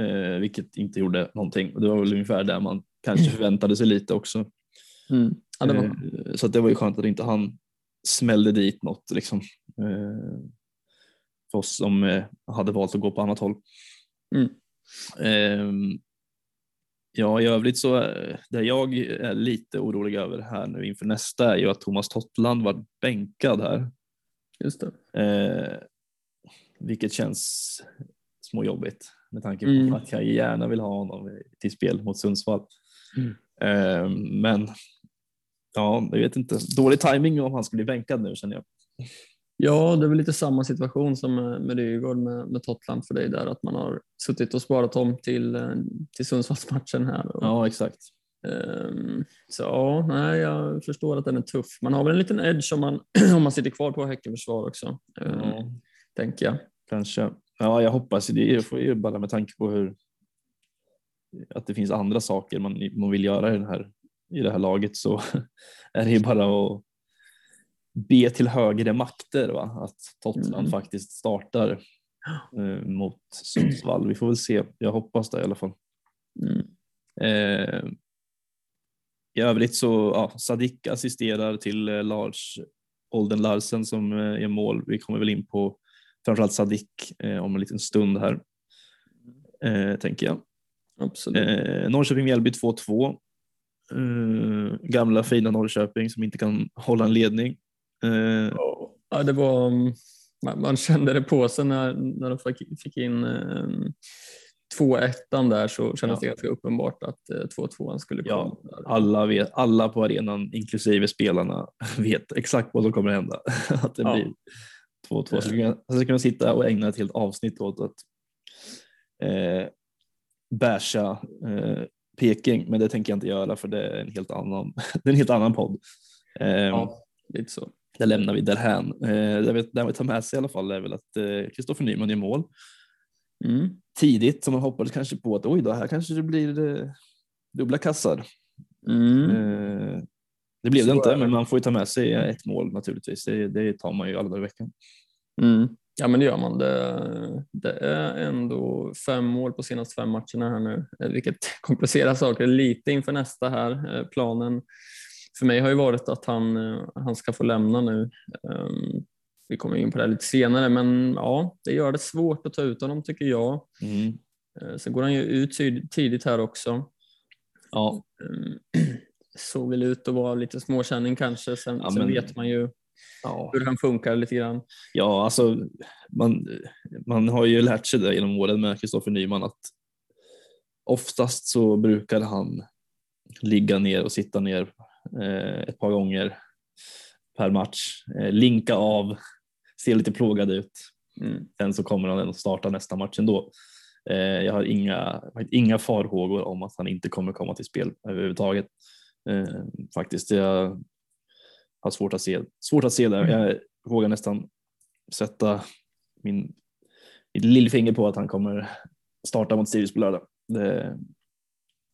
Eh, vilket inte gjorde någonting. Det var väl ungefär där man kanske förväntade sig lite också. Mm. Ja, det var... Eh, så det var ju skönt att inte han smällde dit något liksom. Eh, för oss som eh, hade valt att gå på annat håll. Mm. Ehm, ja, i övrigt så det jag är lite orolig över här nu inför nästa är ju att Thomas Tottland var bänkad här. Just det. vilket känns småjobbigt med tanke på mm. att jag gärna vill ha honom till spel mot Sundsvall. Mm. Ehm, men ja, jag vet inte. Dålig timing om han skulle bli bänkad nu känner jag. Ja, det är väl lite samma situation som med Rygaard med, med Totland för dig där, att man har suttit och sparat om till, eh, till Sundsvallsmatchen här. Och, ja, exakt. Um, så ja, nej, jag förstår att den är tuff. Man har väl en liten edge om man, om man sitter kvar på Häckenförsvar också, mm. tänker jag. Kanske. Ja, jag hoppas det. får ju bara med tanke på hur att det finns andra saker man, man vill göra i, den här, i det här laget så är det ju bara att be till högre makter va? att Tottenham mm. faktiskt startar eh, mot Sundsvall. Vi får väl se. Jag hoppas det i alla fall. Mm. Eh, I övrigt så ja, Sadik assisterar till eh, Lars Olden Larsen som eh, är mål. Vi kommer väl in på framförallt Sadik eh, om en liten stund här, eh, tänker jag. Absolut. Eh, Norrköping-Mjällby 2-2. Eh, gamla fina Norrköping som inte kan hålla en ledning. Eh, ja, det var, mm, man, man, kände det på sig när, när de fick, fick in 2-1 där så kändes ja. det ganska uppenbart att eh, 2-2 skulle komma. Ja, alla, vet, alla på arenan, inklusive spelarna, vet exakt vad som kommer att hända. att det ja. blir 2-2. Så jag skulle kunna, kunna sitta och ägna ett helt avsnitt åt att eh, basha eh, Peking, men det tänker jag inte göra för det är en helt annan, det är en helt annan podd. Eh, ja, lite så. Det lämnar vi därhän. Eh, det vi tar med sig i alla fall är väl att Kristoffer eh, Nyman gör mål. Mm. Tidigt, som man hoppades kanske på att oj då, här kanske det blir eh, dubbla kassar. Mm. Eh, det blev så det inte, men man får ju ta med sig ett mål naturligtvis. Det, det tar man ju alla dagar i veckan. Mm. Ja men det gör man. Det, det, är ändå fem mål på senaste fem matcherna här nu, eh, vilket komplicerar saker lite inför nästa här. Eh, planen för mig har ju varit att han, han ska få lämna nu. Vi kommer in på det lite senare, men ja, det gör det svårt att ta ut honom tycker jag. Mm. Sen går han ju ut tidigt här också. Ja. Ehm, såg väl ut att vara lite småkänning kanske. Sen, ja, sen vet man ju ja. hur han funkar lite grann. Ja, alltså man, man har ju lärt sig det genom åren med Kristoffer Nyman att oftast så brukar han ligga ner och sitta ner eh, ett par gånger per match, eh, linka av, se lite plågad ut. Mm. Sen så kommer han att starta nästa match ändå. Eh, jag har inga, inga farhågor om att han inte kommer komma till spel överhuvudtaget. Eh, faktiskt, jag har svårt att se, svårt att se det. Mm. Jag vågar nästan sätta min lillfinger på att han kommer starta mot Sirius på lördag. Det,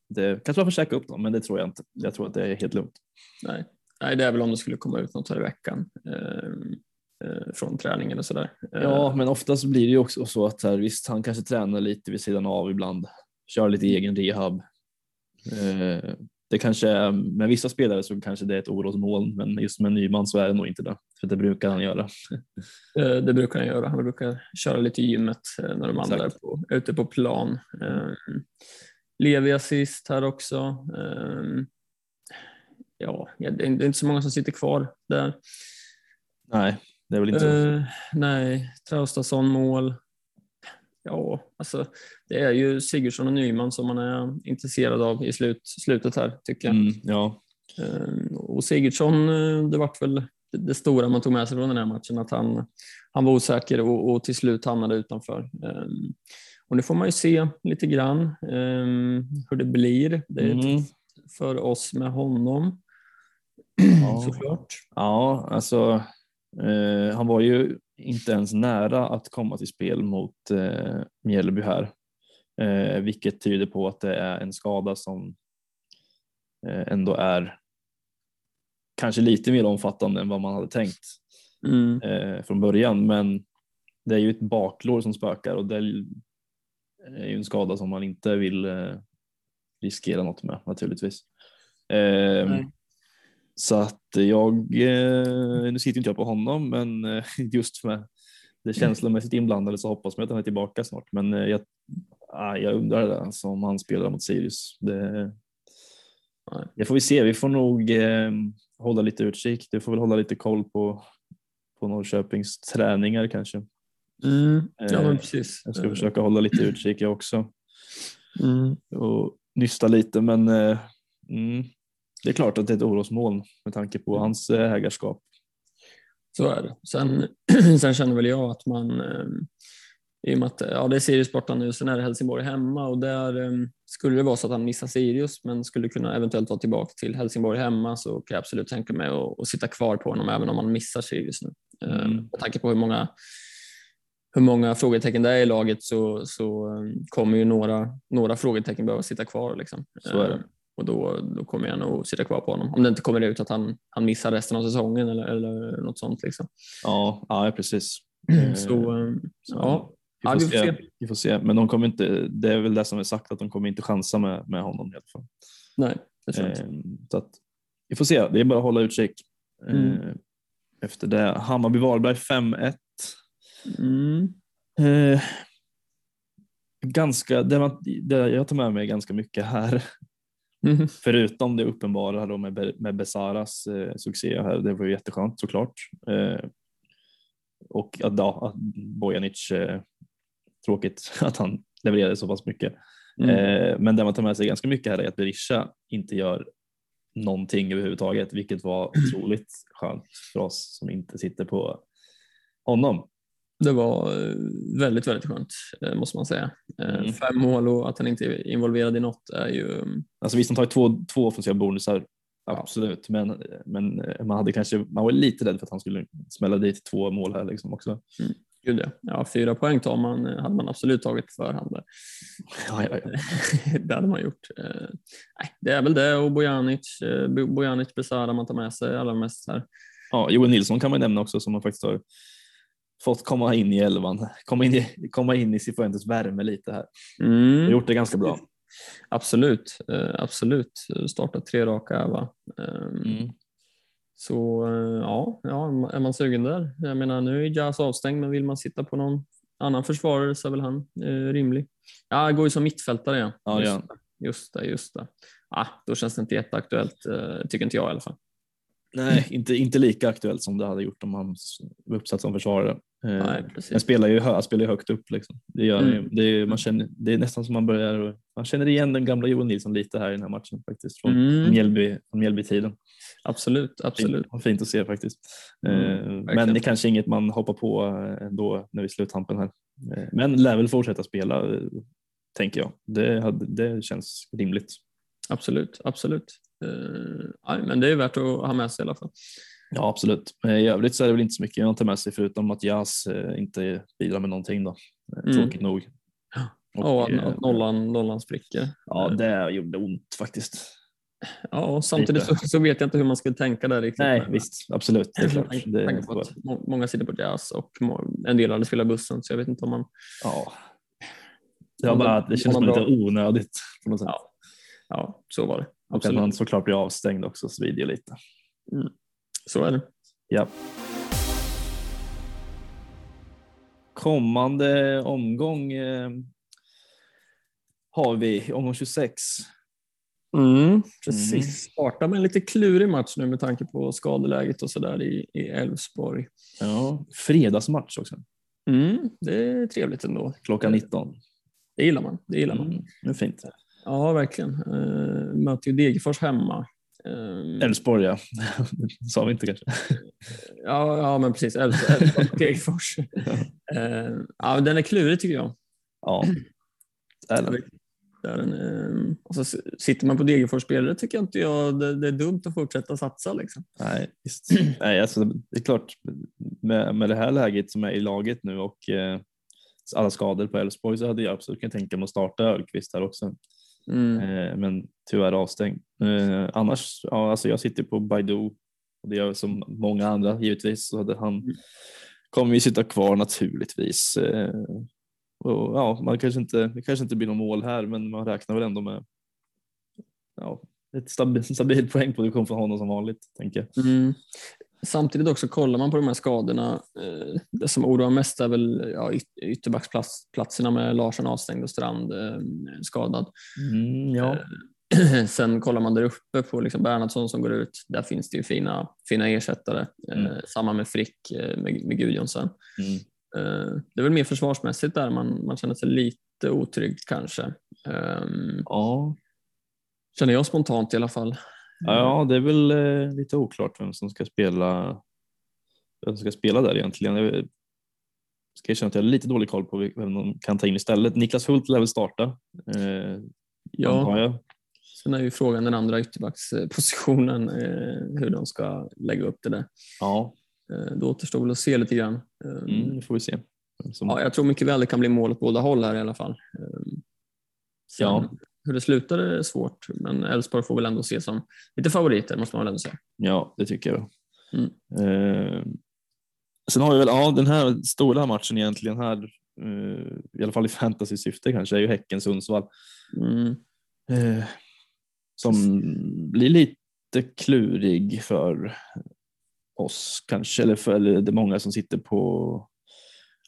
det kanske man får käka upp dem, men det tror jag inte. Jag tror att det är helt lugnt. Nej, Nej det är väl om det skulle komma ut något här i veckan eh, från träningen och sådär. Ja, men oftast blir det ju också så att här, visst, han kanske tränar lite vid sidan av ibland, kör lite egen rehab. Eh, det kanske med vissa spelare så kanske det är ett orosmoln, men just med Nyman så är det nog inte det, för det brukar han göra. Eh, det brukar han göra. Han brukar köra lite i gymmet eh, när de andra är på, ute på plan. Levi assist här också. Ja, det är inte så många som sitter kvar där. Nej, det är väl inte. Uh, nej, Traustason mål. Ja, alltså det är ju Sigurdsson och Nyman som man är intresserad av i slut, slutet här tycker jag. Mm, ja. Uh, och Sigurdsson, eh, det vart väl det, det, stora man tog med sig från den här matchen, att han, han var osäker och, och till slut hamnade utanför. Um, och nu får man ju se lite grann um, hur det blir. Det är mm. för oss med honom. Ja. Såklart. Ja, alltså eh, han var ju inte ens nära att komma till spel mot eh, Mjällby här, eh, vilket tyder på att det är en skada som eh, ändå är kanske lite mer omfattande än vad man hade tänkt mm. eh, från början. Men det är ju ett baklår som spökar och det är ju en skada som man inte vill eh, riskera något med naturligtvis. Eh, så att jag, eh, nu sitter inte jag på honom, men eh, just med det känslomässigt inblandade så hoppas man att han är tillbaka snart. Men eh, jag, jag undrar det, alltså, om han spelar mot Sirius. Det, det får vi se. Vi får nog eh, hålla lite utkik. Du får väl hålla lite koll på, på Norrköpings träningar kanske. Mm, ja, men precis. Jag ska försöka hålla lite utkik jag också. Mm. Och nysta lite, men eh, mm, det är klart att det är ett orosmoln med tanke på hans eh, ägarskap. Så är det. Sen, sen känner väl jag att man eh, i och med att ja, det är Sirius borta nu, sen är det Helsingborg hemma och där um, skulle det vara så att han missar Sirius men skulle kunna eventuellt vara tillbaka till Helsingborg hemma så kan jag absolut tänka mig att, att sitta kvar på honom även om han missar Sirius nu. Mm. Med tanke på hur många, hur många frågetecken det är i laget så, så kommer ju några, några frågetecken behöva sitta kvar. Liksom. Så är det och då, då kommer jag nog sitta kvar på honom. Om det inte kommer ut att han, han missar resten av säsongen eller, eller något sånt. Liksom. Ja, ja precis. Så, eh, så ja. Vi får, ja, vi, får se. vi får se. Men de kommer inte, det är väl det som är sagt att de kommer inte chansa med, med honom i alla fall. Nej, det tror jag eh, så att, Vi får se, det är bara att hålla utkik. Mm. Eh, efter det, Hammarby-Varberg 5-1. Mm. Eh, ganska, det, man, det jag tar med mig ganska mycket här Mm. Förutom det uppenbara då med, med Besaras eh, succé här, det var ju jätteskönt såklart. Eh, och att, ja, att Bojanic, eh, tråkigt att han levererade så pass mycket. Mm. Eh, men det man tar med sig ganska mycket här är att Berisha inte gör någonting överhuvudtaget, vilket var otroligt skönt för oss som inte sitter på honom. Det var eh, väldigt, väldigt skönt eh, måste man säga. Eh, mm. Fem mål och att han inte är involverad i något är ju... Mm, alltså visst, han tar två, två offensiva bonusar, absolut, ja. men, men man, hade kanske, man var lite rädd för att han skulle smälla dit två mål här liksom också. Mm. Gud ja. ja, fyra poäng tar man, hade man absolut tagit förhand. Ja, ja, ja. det hade man gjort. Nej, det är väl det och Bojanic, Bojanic Besara man tar med sig allra mest här. Ja, Joel Nilsson kan man nämna också som man faktiskt har fått komma in i elvan, komma in i, komma in i Cifuentes värme lite här. Mm. Gjort det ganska bra. Absolut, eh, absolut. Startat tre raka va. Ehm, mm. Så eh, ja, ja, är man sugen där? Jag menar nu är Jazz avstängd, men vill man sitta på någon annan försvarare så är väl han eh, rimlig. Ja, går ju som mittfältare ja. ja, just, ja. Det, just det, just det. Ah, då känns det inte jätteaktuellt, eh, tycker inte jag i alla fall. Nej, inte, inte lika aktuellt som det hade gjort om han var uppsatt som försvarare. Nej, eh, han spelar ju, han spelar ju högt upp. Liksom. Det, gör, mm. det, är, man känner, det är nästan som man börjar man känner igen den gamla Johan Nilsson lite här i den här matchen faktiskt från mm. Mjällby, Mjällby-tiden. Absolut, absolut. Fint, fint att se faktiskt. Mm, eh, men det är kanske inget man hoppar på eh, ändå när vi sluttampen här. Eh, men lär väl fortsätta spela tänker jag. Det, hade, det känns rimligt. Absolut, absolut. Uh, men det är värt att ha med sig i alla fall. Ja, absolut. I övrigt så är det väl inte så mycket att ta med sig förutom att Jas eh, inte bidrar med någonting. Då. mm. tråkigt nog. Och, ja, att nollan, nollan spricker. Ja, det gjorde ont faktiskt. Ja, samtidigt så, så, vet jag inte hur man skulle tänka där riktigt. Nej, visst, absolut. Det är klart. Det, tänk på att många sitter på jazz och en del hade spelat bussen, så jag vet inte om man... Ja. Det, var bara, det känns lite onödigt på något sätt. Ja, ja så var det. Och att man såklart blir avstängd också svider lite. Mm. Så är det. Ja. Kommande omgång eh, har vi omgång 26. Mm, precis. Mm. Startar med en lite klurig match nu med tanke på skadeläget och sådär i Elfsborg. Ja, fredagsmatch också. Mm, det är trevligt ändå. Klockan 19. Det gillar man. Det gillar man. Mm, det är fint. Ja, verkligen. Uh, möter ju Degerfors hemma. Ehm, Elfsborg, ja. det sa vi inte kanske. ja, ja, men precis. Elfsborg, Degerfors. uh, ja, den är klurig tycker jag. Ja, det är den. Där ehm, och så sitter man på Degerfors-spelare tycker jag inte jag det, det, är dumt att fortsätta satsa. Liksom. Nej, just. Nej alltså, det är klart med, med det här läget som är i laget nu och eh, alla skador på Elfsborg så hade jag absolut kunnat tänka mig att starta Ölqvist här också. Mm. Eh, men tyvärr avstängd. Eh, annars, ja, alltså jag sitter på Baidu och det gör som många andra givetvis så hade han mm. kommer ju sitta kvar naturligtvis. Eh, och, ja, man kanske inte, det kanske inte blir något mål här men man räknar väl ändå med ja, ett stabil, stabil poängproduktion från honom som vanligt. Tänker jag. Mm. Samtidigt också kollar man på de här skadorna. Eh, det som oroar mest är väl ja, ytterbacksplatserna med Larsson avstängd och Strand eh, skadad. Mm, ja. Eh, sen kollar man där uppe på liksom Bernhardsson som går ut. Där finns det ju fina, fina ersättare. Mm. Samma med Frick med, med Gudjonsen. Mm. Det är väl mer försvarsmässigt där man, man känner sig lite otrygg kanske. Ehm, ja. Känner jag spontant i alla fall. Ja, det är väl eh, lite oklart vem som ska spela. Vem som ska spela där egentligen. Jag ska erkänna att jag har lite dålig koll på vem de kan ta in istället. Niklas Hult lär väl starta. Eh, ja. Jag. Sen är ju frågan den andra ytterbackspositionen, eh, hur de ska lägga upp det där. Ja. Eh, då återstår väl att se lite grann. Mm, det får vi se. Som... Ja, jag tror mycket väl det kan bli mål åt båda håll här i alla fall. Sen, ja hur det slutar är svårt, men Elfsborg får väl ändå se som lite favoriter måste man väl ändå säga. Ja, det tycker jag. Mm. Eh, sen har vi väl, ja den här stora matchen egentligen här, eh, i alla fall i fantasy-syfte kanske, är ju Häcken-Sundsvall. Mm. Eh, som blir lite klurig för oss kanske, eller för eller det är många som sitter på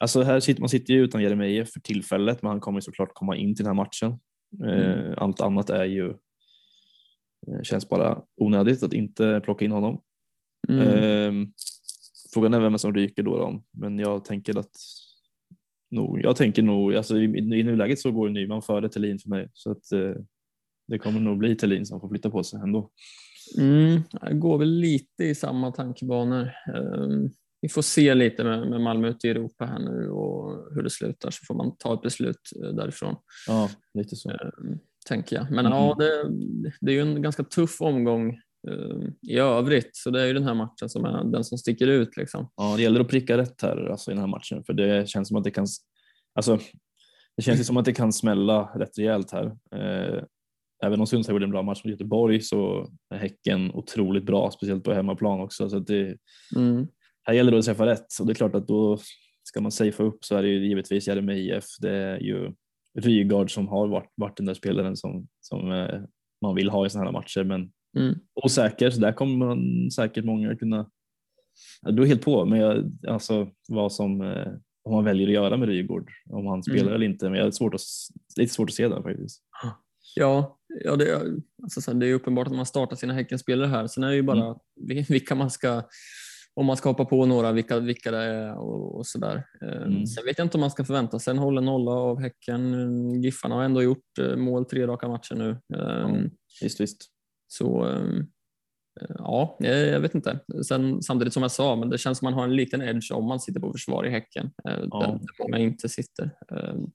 Alltså här sitter, man sitter ju utan Jeremejeff för tillfället, men han kommer såklart komma in till den här matchen. Mm. Allt annat är ju eh, känns bara onödigt att inte plocka in honom. Mm. Ehm, frågan är vem som ryker då, då, men jag tänker att nog, jag tänker nog, alltså i, i nuläget så går Nyman före Thelin för mig så att eh, det kommer nog bli Thelin som får flytta på sig ändå. Mm, jag går väl lite i samma tankebanor. Um, vi får se lite med, med Malmö ute i Europa här nu och hur det slutar så får man ta ett beslut eh, därifrån. Ja, lite så. Eh, tänker jag. Men mm. ja, det, det, är ju en ganska tuff omgång eh, i övrigt så det är ju den här matchen som är den som sticker ut. Liksom. Ja, det gäller att pricka rätt här alltså, i den här matchen för det känns som att det kan Alltså, det känns som att det kan smälla rätt rejält här. Även om Sundsvall gjorde en bra match mot Göteborg så är Häcken otroligt bra, speciellt på hemmaplan också. Så det, mm här gäller det att träffa rätt och det är klart att då ska man safea upp så är det ju givetvis Jeremejeff. Det är ju Rygaard som har varit, varit den där spelaren som, som eh, man vill ha i sådana här matcher men mm. osäker så där kommer man säkert många kunna du är helt på men jag, alltså vad som eh, om man väljer att göra med Rygaard om han spelar mm. eller inte men jag är svårt att, lite svårt att se det faktiskt. Ja, ja det, alltså, det är uppenbart att man startar sina Häckenspelare här. Sen är det ju bara mm. vilka man ska om man ska hoppa på några, vilka, vilka det är och, och sådär. Ehm, mm. Sen vet jag inte om man ska förvänta sig en hållen nolla av Häcken. Giffarna har ändå gjort eh, mål tre raka matcher nu. Mm. Visst, visst. Så ehm, ja, jag vet inte. Sen, samtidigt som jag sa, men det känns som man har en liten edge om man sitter på försvar i Häcken, eh, ja. där många inte sitter.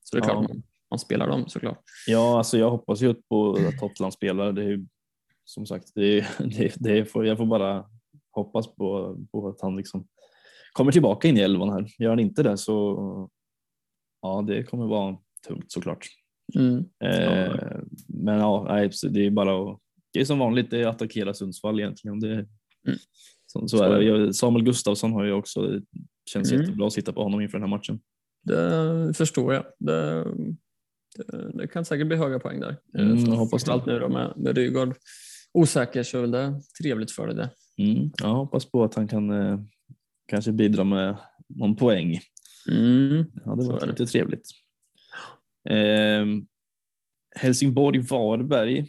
Så det är klart man, man, spelar dem såklart. Ja, alltså jag hoppas ju på att Tottenham spelar. Det är ju som sagt, det, är, det, det får, jag får bara hoppas på, på att han liksom kommer tillbaka in i elvan här. Gör han inte det så ja, det kommer vara tungt såklart. Mm. Eh, men ja, nej, det är bara att, det är som vanligt, det är att attackera Sundsvall egentligen. Det, mm. så, så, är det. Samuel Gustafsson har ju också, det känns mm. jättebra att sitta på honom inför den här matchen. Det förstår jag. Det, det, det kan säkert bli höga poäng där. Mm, jag hoppas allt nu då med, med Rygaard osäker så är det trevligt för dig det. Mm, jag hoppas på att han kan eh, kanske bidra med någon poäng. Mm, ja, det var lite trevligt. Eh, Helsingborg-Varberg.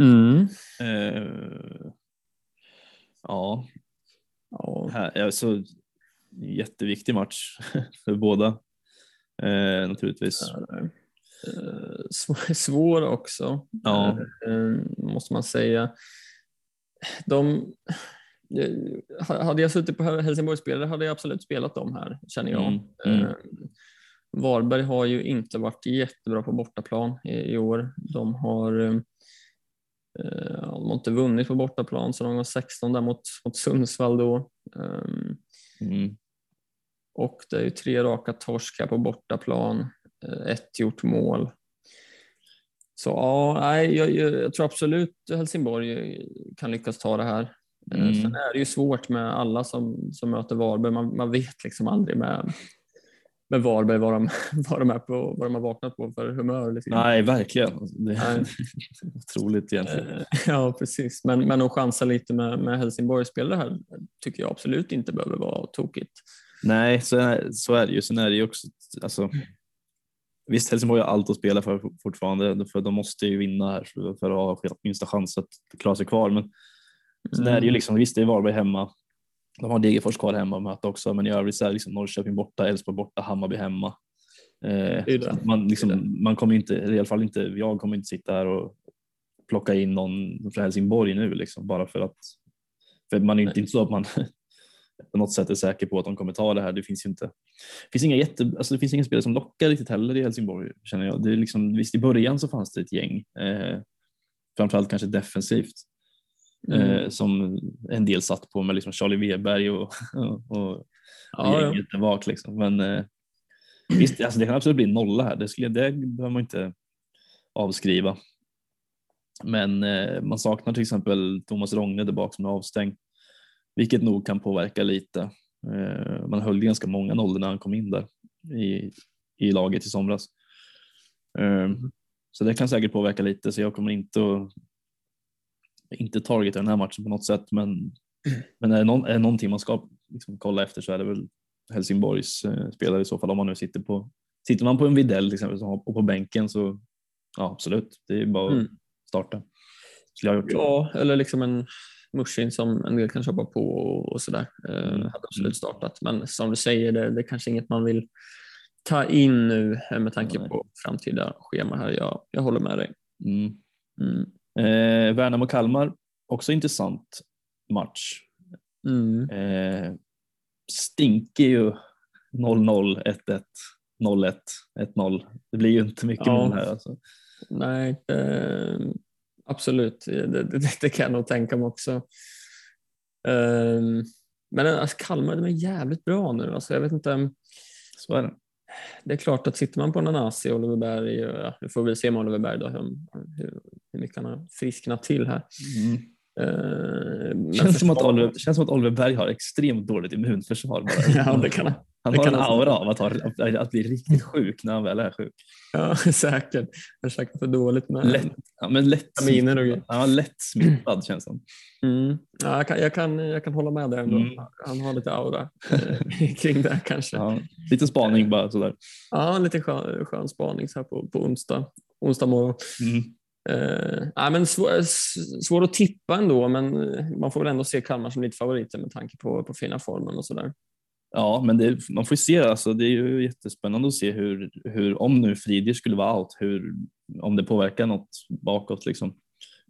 Mm. Eh, ja. ja. Här, alltså, jätteviktig match för båda eh, naturligtvis. Eh, svår också, ja. eh, måste man säga. De, hade jag suttit på Helsingborgsspelare hade jag absolut spelat dem här, känner jag. Mm. Mm. Varberg har ju inte varit jättebra på bortaplan i, i år. De har, eh, de har inte vunnit på bortaplan så de var 16 där mot, mot Sundsvall då. Mm. Och det är ju tre raka torskar på bortaplan, ett gjort mål. Så ja, nej, jag, jag, tror absolut Helsingborg kan lyckas ta det här. Mm. Sen är det ju svårt med alla som, som möter Varberg. Man, man vet liksom aldrig med, med Varberg vad de, vad, de är på, vad de har vaknat på för humör. Lite Nej, verkligen. Det är otroligt egentligen. Eh, ja, precis. Men, men att chansa lite med, med Helsingborgs spelare här tycker jag absolut inte behöver vara tokigt. Nej, så är, så är det ju. Sen är det ju också, alltså, visst Helsingborg har allt att spela för fortfarande, för de måste ju vinna här för, att ha minsta chans att klara sig kvar. Men sen är det ju mm. liksom, visst det är Varberg hemma, de har Degerfors kvar hemma att möta också, men i övrigt så är det liksom Norrköping borta, Elfsborg borta, Hammarby hemma. Eh. Man, liksom, man kommer inte, i alla fall inte, jag kommer inte sitta här och plocka in någon från Helsingborg nu liksom, bara för att, för man är inte, inte så att man på något sätt är säker på att de kommer ta det här. Det finns ju inte, det finns inga jätte, alltså det finns ingen spelare som lockar riktigt heller i Helsingborg känner jag. Det är liksom, visst i början så fanns det ett gäng, eh, framförallt kanske defensivt. Mm. Eh, som en del satt på med liksom Charlie Weberg och, och, och ja, gänget ja. bak. Liksom. Men eh, visst, alltså det kan absolut bli nolla här. Det, skulle, det behöver man inte avskriva. Men eh, man saknar till exempel Thomas Rogne där bak som är avstängd, vilket nog kan påverka lite. Eh, man höll ganska många nollor när han kom in där i, i laget i somras. Eh. Så det kan säkert påverka lite, så jag kommer inte att inte targeta den här matchen på något sätt, men, men är, det någon, är det någonting man ska liksom kolla efter så är det väl Helsingborgs eh, spelare i så fall om man nu sitter på Sitter man på en Videll till exempel och på bänken så ja absolut, det är bara att mm. starta. Ja, eller liksom en Mushin som en del kan köpa på och sådär. Eh, mm. hade absolut startat, men som du säger, det, det är kanske inget man vill ta in nu eh, med tanke på framtida schema här. Jag, jag håller med dig. Mm. Mm. Eh, Värnamo-Kalmar, också intressant match. Mm. Eh, stinker ju 0-0, 1-1, 0-1, 1-0. Det blir ju inte mycket ja. mål här. Alltså. Nej, eh, absolut. Det, det, det, kan jag nog tänka mig också. Eh, men alltså, Kalmar de är jävligt bra nu. Alltså, jag vet inte. Så är det det är klart att sitter man på Nanasi och Oliver Berg, ja, vi får väl se med Oliver Berg då, hur, hur mycket han har frisknat till här. Mm. Uh, känns, som att Oliver, känns som att Oliver Berg har extremt dåligt immunförsvar. Bara. ja, det kan han. Han det har en aura av att, ha, att bli riktigt sjuk när han väl är sjuk. Ja, säkert. Han käkar för dåligt med lätt, ja, men lätt, vitaminer och ja, lätt smittad känns det mm. ja, jag, kan, jag, kan, jag kan hålla med där ändå. Mm. Han har lite aura eh, kring det kanske. Ja, lite spaning bara sådär. Ja, lite skön, skön spaning så här på, på onsdag, onsdag morgon. Mm. Uh, ja, men svår, svår, att tippa ändå, men man får väl ändå se Kalmar som lite favoriter med tanke på, på fina formen och sådär. Ja, men det, man får ju se, alltså, det är ju jättespännande att se hur, hur om nu Friedrich skulle vara out, hur, om det påverkar något bakåt. Liksom.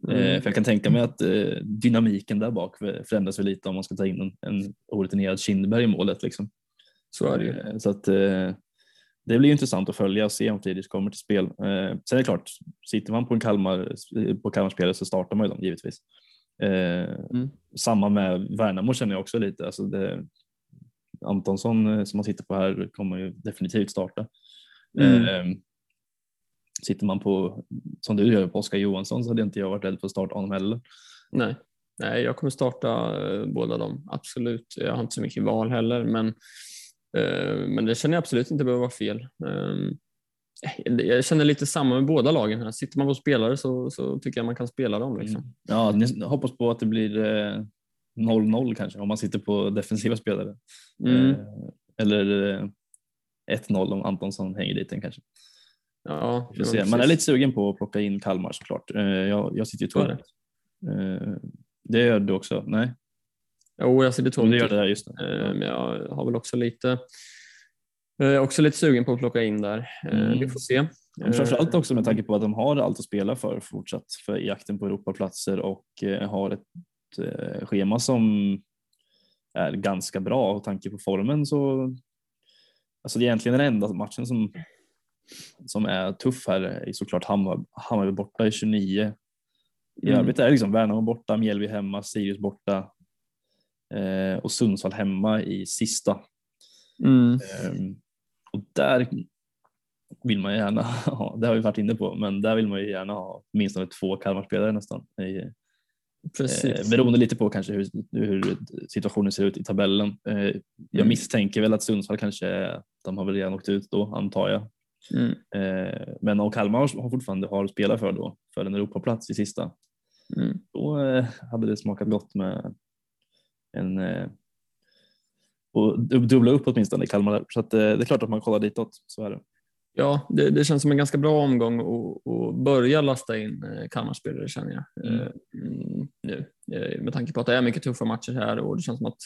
Mm. Eh, för jag kan tänka mig att eh, dynamiken där bak förändras väl lite om man ska ta in en, en orutinerad Kindberg i målet. Liksom. Så är det ju. Eh, så att, eh, det blir intressant att följa och se om Friedrich kommer till spel. Eh, sen är det klart, sitter man på en Kalmar, på Kalmar så startar man ju dem givetvis. Eh, mm. Samma med Värnamo känner jag också lite. Alltså det, Antonsson som man sitter på här kommer ju definitivt starta. Mm. Eh, sitter man på, som du gör på Oskar Johansson så hade inte jag varit rädd för att starta honom heller. Nej. Nej, jag kommer starta eh, båda dem, absolut. Jag har inte så mycket val heller, men, eh, men det känner jag absolut inte behöver vara fel. Eh, jag känner lite samma med båda lagen. här. Sitter man på spelare så, så tycker jag man kan spela dem. Liksom. Mm. Ja, hoppas på att det blir eh, 0-0 kanske om man sitter på defensiva spelare. Mm. Eh, eller eh, 1-0 om Antonsson hänger dit en kanske. Ja. Man är lite sugen på att plocka in Kalmar såklart. Eh, jag, jag sitter ju är tomt. Eh, det gör du också? Nej? Jo, jag sitter tomt. det gör det där just nu. Eh, Men jag har väl också lite eh, också lite sugen på att plocka in där. Eh, Mm. Vi får se. Men Framförallt också med tanke på att de har allt att spela för fortsatt för jakten på Europaplatser och eh, har ett eh, schema som är ganska bra och tanke på formen så alltså det är egentligen den enda matchen som som är tuff här är såklart Hammar, Hammarby borta i 29. I Mm. övrigt är det liksom Värnamo borta, Mjällby hemma, Sirius borta eh, och Sundsvall hemma i sista. Mm. Ehm, och där vill man gärna ha, det har vi varit inne på, men där vill man ju gärna ha åtminstone två Kalmarspelare nästan. Eh, Precis. beroende lite på kanske hur, hur situationen ser ut i tabellen. Eh, jag Mm. misstänker väl att Sundsvall kanske, de har väl redan åkt ut då antar jag. Mm. Eh, men om Kalmar har fortfarande har att spela för då, för en Europaplats i sista, Mm. då eh, hade det smakat gott med en eh, och dub- dubbla upp åtminstone i Kalmar. Så eh, det är klart att man kollar ditåt, så är det. Ja, det, det känns som en ganska bra omgång att, börja lasta in eh, Kalmarspelare känner jag Mm. mm, nu. Eh, Med tanke på att det är mycket tuffa matcher här och det känns som att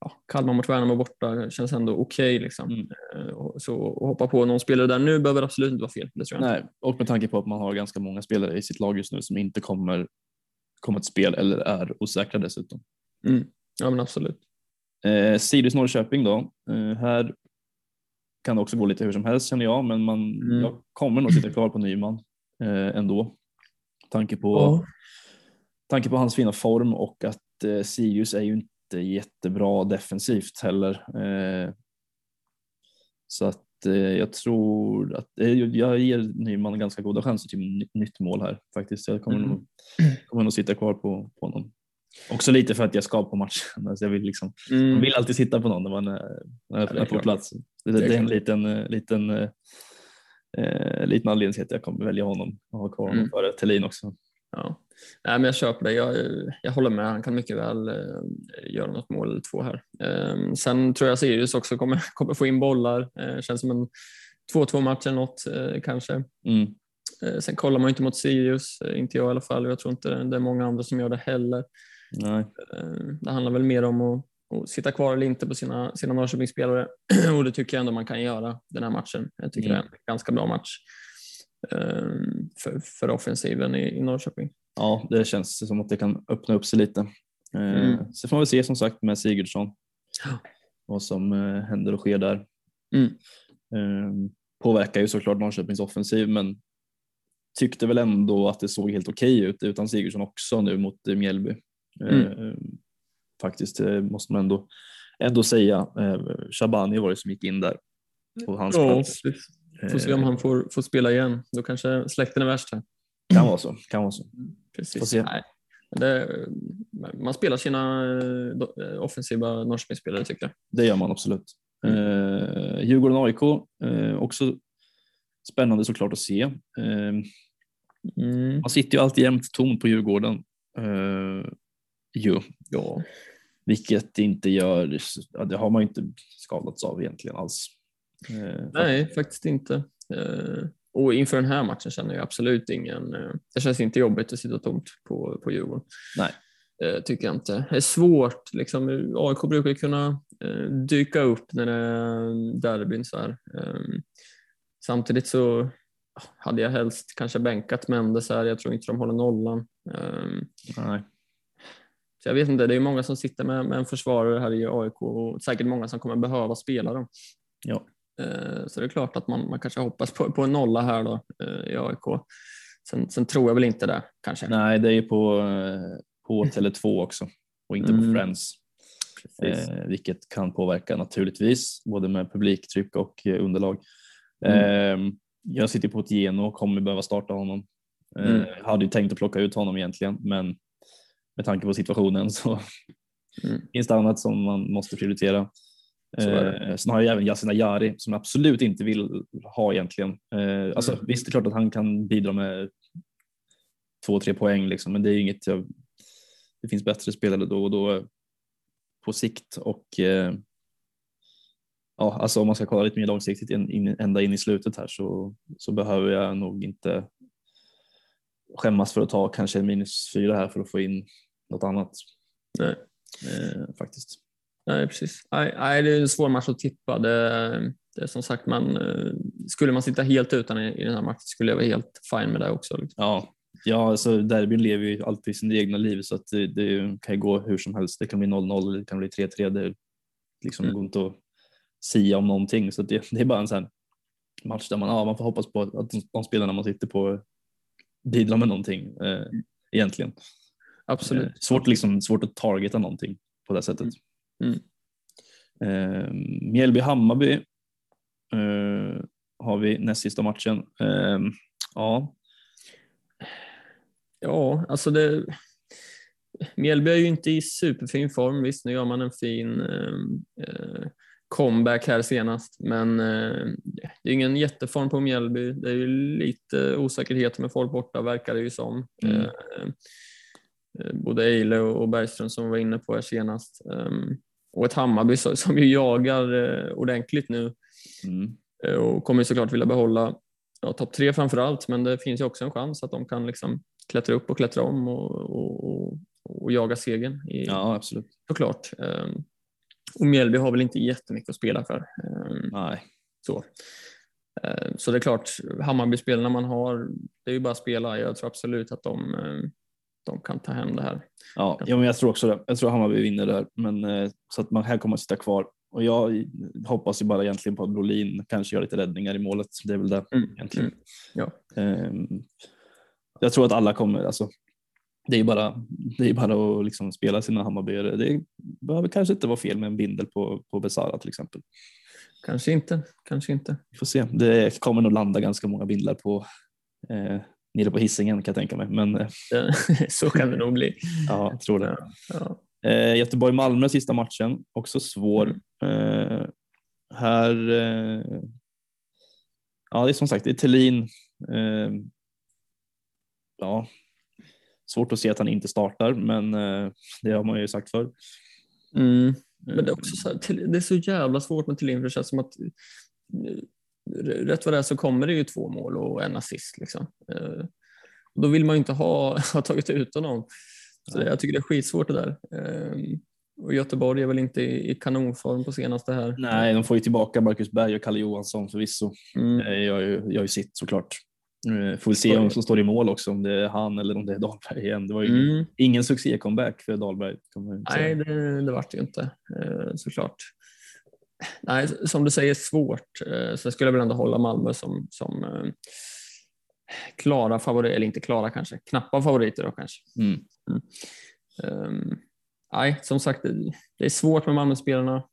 ja, Kalmar mot Värnamo borta känns ändå okej. liksom. Mm. Så att hoppa på någon spelare där nu behöver absolut inte vara fel. Det tror jag inte. Nej, och med tanke på att man har ganska många spelare i sitt lag just nu som inte kommer komma till spel eller är osäkra dessutom. Mm. Ja, men absolut. Eh, Sirius Norrköping då. Eh, här kan också gå lite hur som helst känner jag, men man, Mm. jag kommer nog sitta kvar på Nyman eh, ändå. Tanke på, Ja. tanke på hans fina form och att eh, Sirius är ju inte jättebra defensivt heller. Eh, så att eh, jag tror att eh, jag ger Nyman ganska goda chanser till ny- nytt mål här faktiskt. Jag kommer, Mm. nog, kommer nog sitta kvar på, på honom. Också lite för att jag ska på matchen. Alltså jag vill liksom Mm. man vill alltid sitta på någon när man är, när det är på plats. Det, Det det, är en klart. liten, eh, liten, eh, eh, liten anledning till att jag kommer välja honom och ha kvar honom Mm. före Thelin också. Ja. Nej, men jag köper det. Jag, jag håller med. Han kan mycket väl eh, göra något mål eller två här. Eh, sen tror jag Sirius också kommer, kommer få in bollar. Eh, känns som en 2-2 match eller något eh, kanske. Mm. Eh, sen kollar man ju inte mot Sirius, eh, inte jag i alla fall. Jag tror inte det är många andra som gör det heller. Nej. Eh, det handlar väl mer om att, att sitta kvar eller inte på sina, sina Norrköpingsspelare och det tycker jag ändå man kan göra den här matchen. Jag tycker Mm. det är en ganska bra match eh, för, för offensiven i, i Norrköping. Ja, det känns som att det kan öppna upp sig lite. Eh, Mm. Så får man väl se som sagt med Sigurdsson vad som händer och sker där. Mm. Eh, påverkar ju såklart Norrköpings offensiv men tyckte väl ändå att det såg helt okej ut utan Sigurdsson också nu mot Mjällby. Eh, faktiskt eh, måste man ändå, ändå säga. Eh, Shabani var det som gick in där på hans Ja, plats. får se om han får, får spela igen. Då kanske släkten är värst här. Kan vara så. Kan vara så. Precis. Nej. Det, man spelar sina offensiva Norrköpingsspelare tycker jag. Det gör man absolut. Eh, Djurgården-AIK, eh, också spännande såklart att se. Eh, Mm. man sitter ju alltid jämt tomt på Djurgården. Eh, ju, Ja. vilket inte gör, det har man inte skadats av egentligen alls. Eh, Nej, faktiskt inte. Eh, Och inför den här matchen känner jag absolut ingen... eh, Det känns inte jobbigt att sitta tomt på, på Djurgården. Nej. Eh, Tycker jag inte. Det är svårt. Liksom, AIK brukar kunna eh, dyka upp när det är derbyn. Så här. Eh, Samtidigt så hade jag helst kanske bänkat Mendes här. Jag tror inte de håller nollan. Eh, Nej. Så jag vet inte, det är många som sitter med, med en försvarare här i AIK och säkert många som kommer behöva spela dem. Ja. Eh, Så det är klart att man, man kanske hoppas på, på en nolla här då eh, i AIK. Sen, sen tror jag väl inte det kanske. Nej, det är ju på, eh, på Tele2 också och inte Mm. på Friends. eh, vilket kan påverka naturligtvis både med publiktryck och underlag. Mm. Eh, jag sitter på ett Geno och kommer behöva starta honom. Eh, mm. hade ju tänkt att plocka ut honom egentligen, men med tanke på situationen så mm. finns det annat som man måste prioritera. Eh, sen har jag även Yasin Ayari som jag absolut inte vill ha egentligen. Eh, alltså, mm. Visst, det är klart att han kan bidra med två, tre poäng, liksom, men det är inget jag, det finns bättre spelare då och då på sikt och eh, ja, alltså om man ska kolla lite mer långsiktigt in, in, ända in i slutet här så, så behöver jag nog inte skämmas för att ta kanske minus fyra här för att få in något annat. Nej. Eh, faktiskt. Nej, precis. Nej, nej, det är en svår match att tippa. Det, det är som sagt, man, eh, skulle man sitta helt utan i, i den här matchen skulle jag vara helt fine med det också. Liksom. Ja, ja alltså derbyn lever ju alltid sin egna liv så att det, det, kan gå hur som helst. Det kan bli 0-0 eller det kan bli 3-3. Det liksom mm. går inte att sia om någonting så det, det, är bara en sån match där man, ja, man får hoppas på att de, de spelarna man sitter på bidrar med någonting eh, mm. egentligen. Absolut. Eh, svårt, liksom, svårt att targeta någonting på det sättet. Mm. Eh, Mjällby-Hammarby eh, har vi näst sista matchen. Eh, ja. Ja, alltså det. Mjällby är ju inte i superfin form. Visst, nu gör man en fin eh, eh comeback här senast, men det är ingen jätteform på Mjällby. Det är ju lite osäkerhet med folk borta verkar det ju som. Mm. Eh, både Eile och Bergström som var inne på här senast. Um, och ett Hammarby som ju jagar eh, ordentligt nu mm. Eh, och kommer såklart vilja behålla ja, topp tre framför allt, men det finns ju också en chans att de kan liksom klättra upp och klättra om och, och, och, och jaga segern. I, ja, absolut. Såklart. Um, och Mjällby har väl inte jättemycket att spela för. Um, Nej. Så. Så det är klart, Hammarby-spelarna man har, det är ju bara att spela. Jag tror absolut att de de kan ta hem det här. Ja, ja men jag tror också det. Jag tror Hammarby vinner där, men eh, så att man här kommer att sitta kvar. Och jag hoppas ju bara egentligen på att Brolin kanske gör lite räddningar i målet. Det är väl det mm. egentligen. Mm. Ja. Um, jag tror att alla kommer, alltså, det är bara, det är bara att liksom spela sina Hammarbyare. Det behöver kanske inte vara fel med en bindel på, på Besara till exempel. Kanske inte, kanske inte. Vi får se. Det kommer nog landa ganska många bindlar på eh, nere på hissingen kan jag tänka mig. Men, eh, så kan det nog bli. ja, jag tror det. Ja. Eh, Göteborg-Malmö sista matchen, också svår. Mm. Eh, här, eh, ja det är som sagt, det är Thelin. Eh, ja, svårt att se att han inte startar, men eh, det har man ju sagt förr. Mm. Men det är också så, här, det är så jävla svårt med Thelin för det känns som att rätt vad det är så kommer det ju två mål och en assist. Liksom. Eh, och då vill man ju inte ha, ha tagit ut honom. Så jag tycker det är skitsvårt det där. Ehm, och Göteborg är väl inte i, kanonform på senaste här. Nej, de får ju tillbaka Marcus Berg och Kalle Johansson förvisso. Mm. Jag, jag, har ju sitt såklart. Får vi se vem som står i mål också, om det är han eller om det är Dahlberg igen. Det var ju mm. ingen succé-comeback för Dahlberg. Nej, det, det vart det ju inte eh, såklart nej, som du säger, svårt. Eh, så jag skulle väl ändå hålla Malmö som, som eh, klara favoriter, eller inte klara kanske, knappa favoriter då kanske. Mm. Mm. Um, nej, som sagt, det är svårt med Malmöspelarna.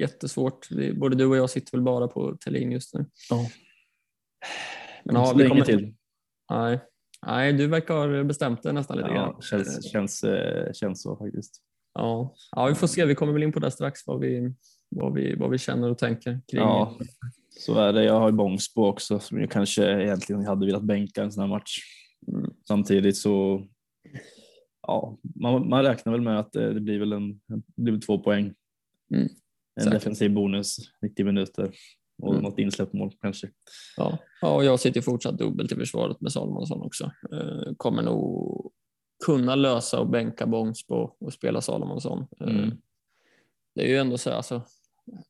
Jättesvårt. Både du och jag sitter väl bara på Thelin just nu. Ja. Men ja, vi kommer till. Nej. nej, du verkar ha bestämt det nästan lite ja, grann. Känns, känns, eh, känns så faktiskt. Ja. ja, vi får se. Vi kommer väl in på det strax vad vi, vad vi, vad vi känner och tänker kring ja, så är det. Jag har ju Bångsbo också som jag kanske egentligen hade velat bänka en sån här match. Mm. Samtidigt så ja, man, man räknar väl med att det, blir väl en, det blir två poäng. Mm. En defensiv bonus 90 minuter och mm. något insläppt mål kanske. Ja. ja, och jag sitter fortsatt dubbelt i försvaret med Salomonsson också. Eh, kommer nog kunna lösa och bänka Bångsbo och spela Salomonsson. Eh, mm. Det är ju ändå så alltså,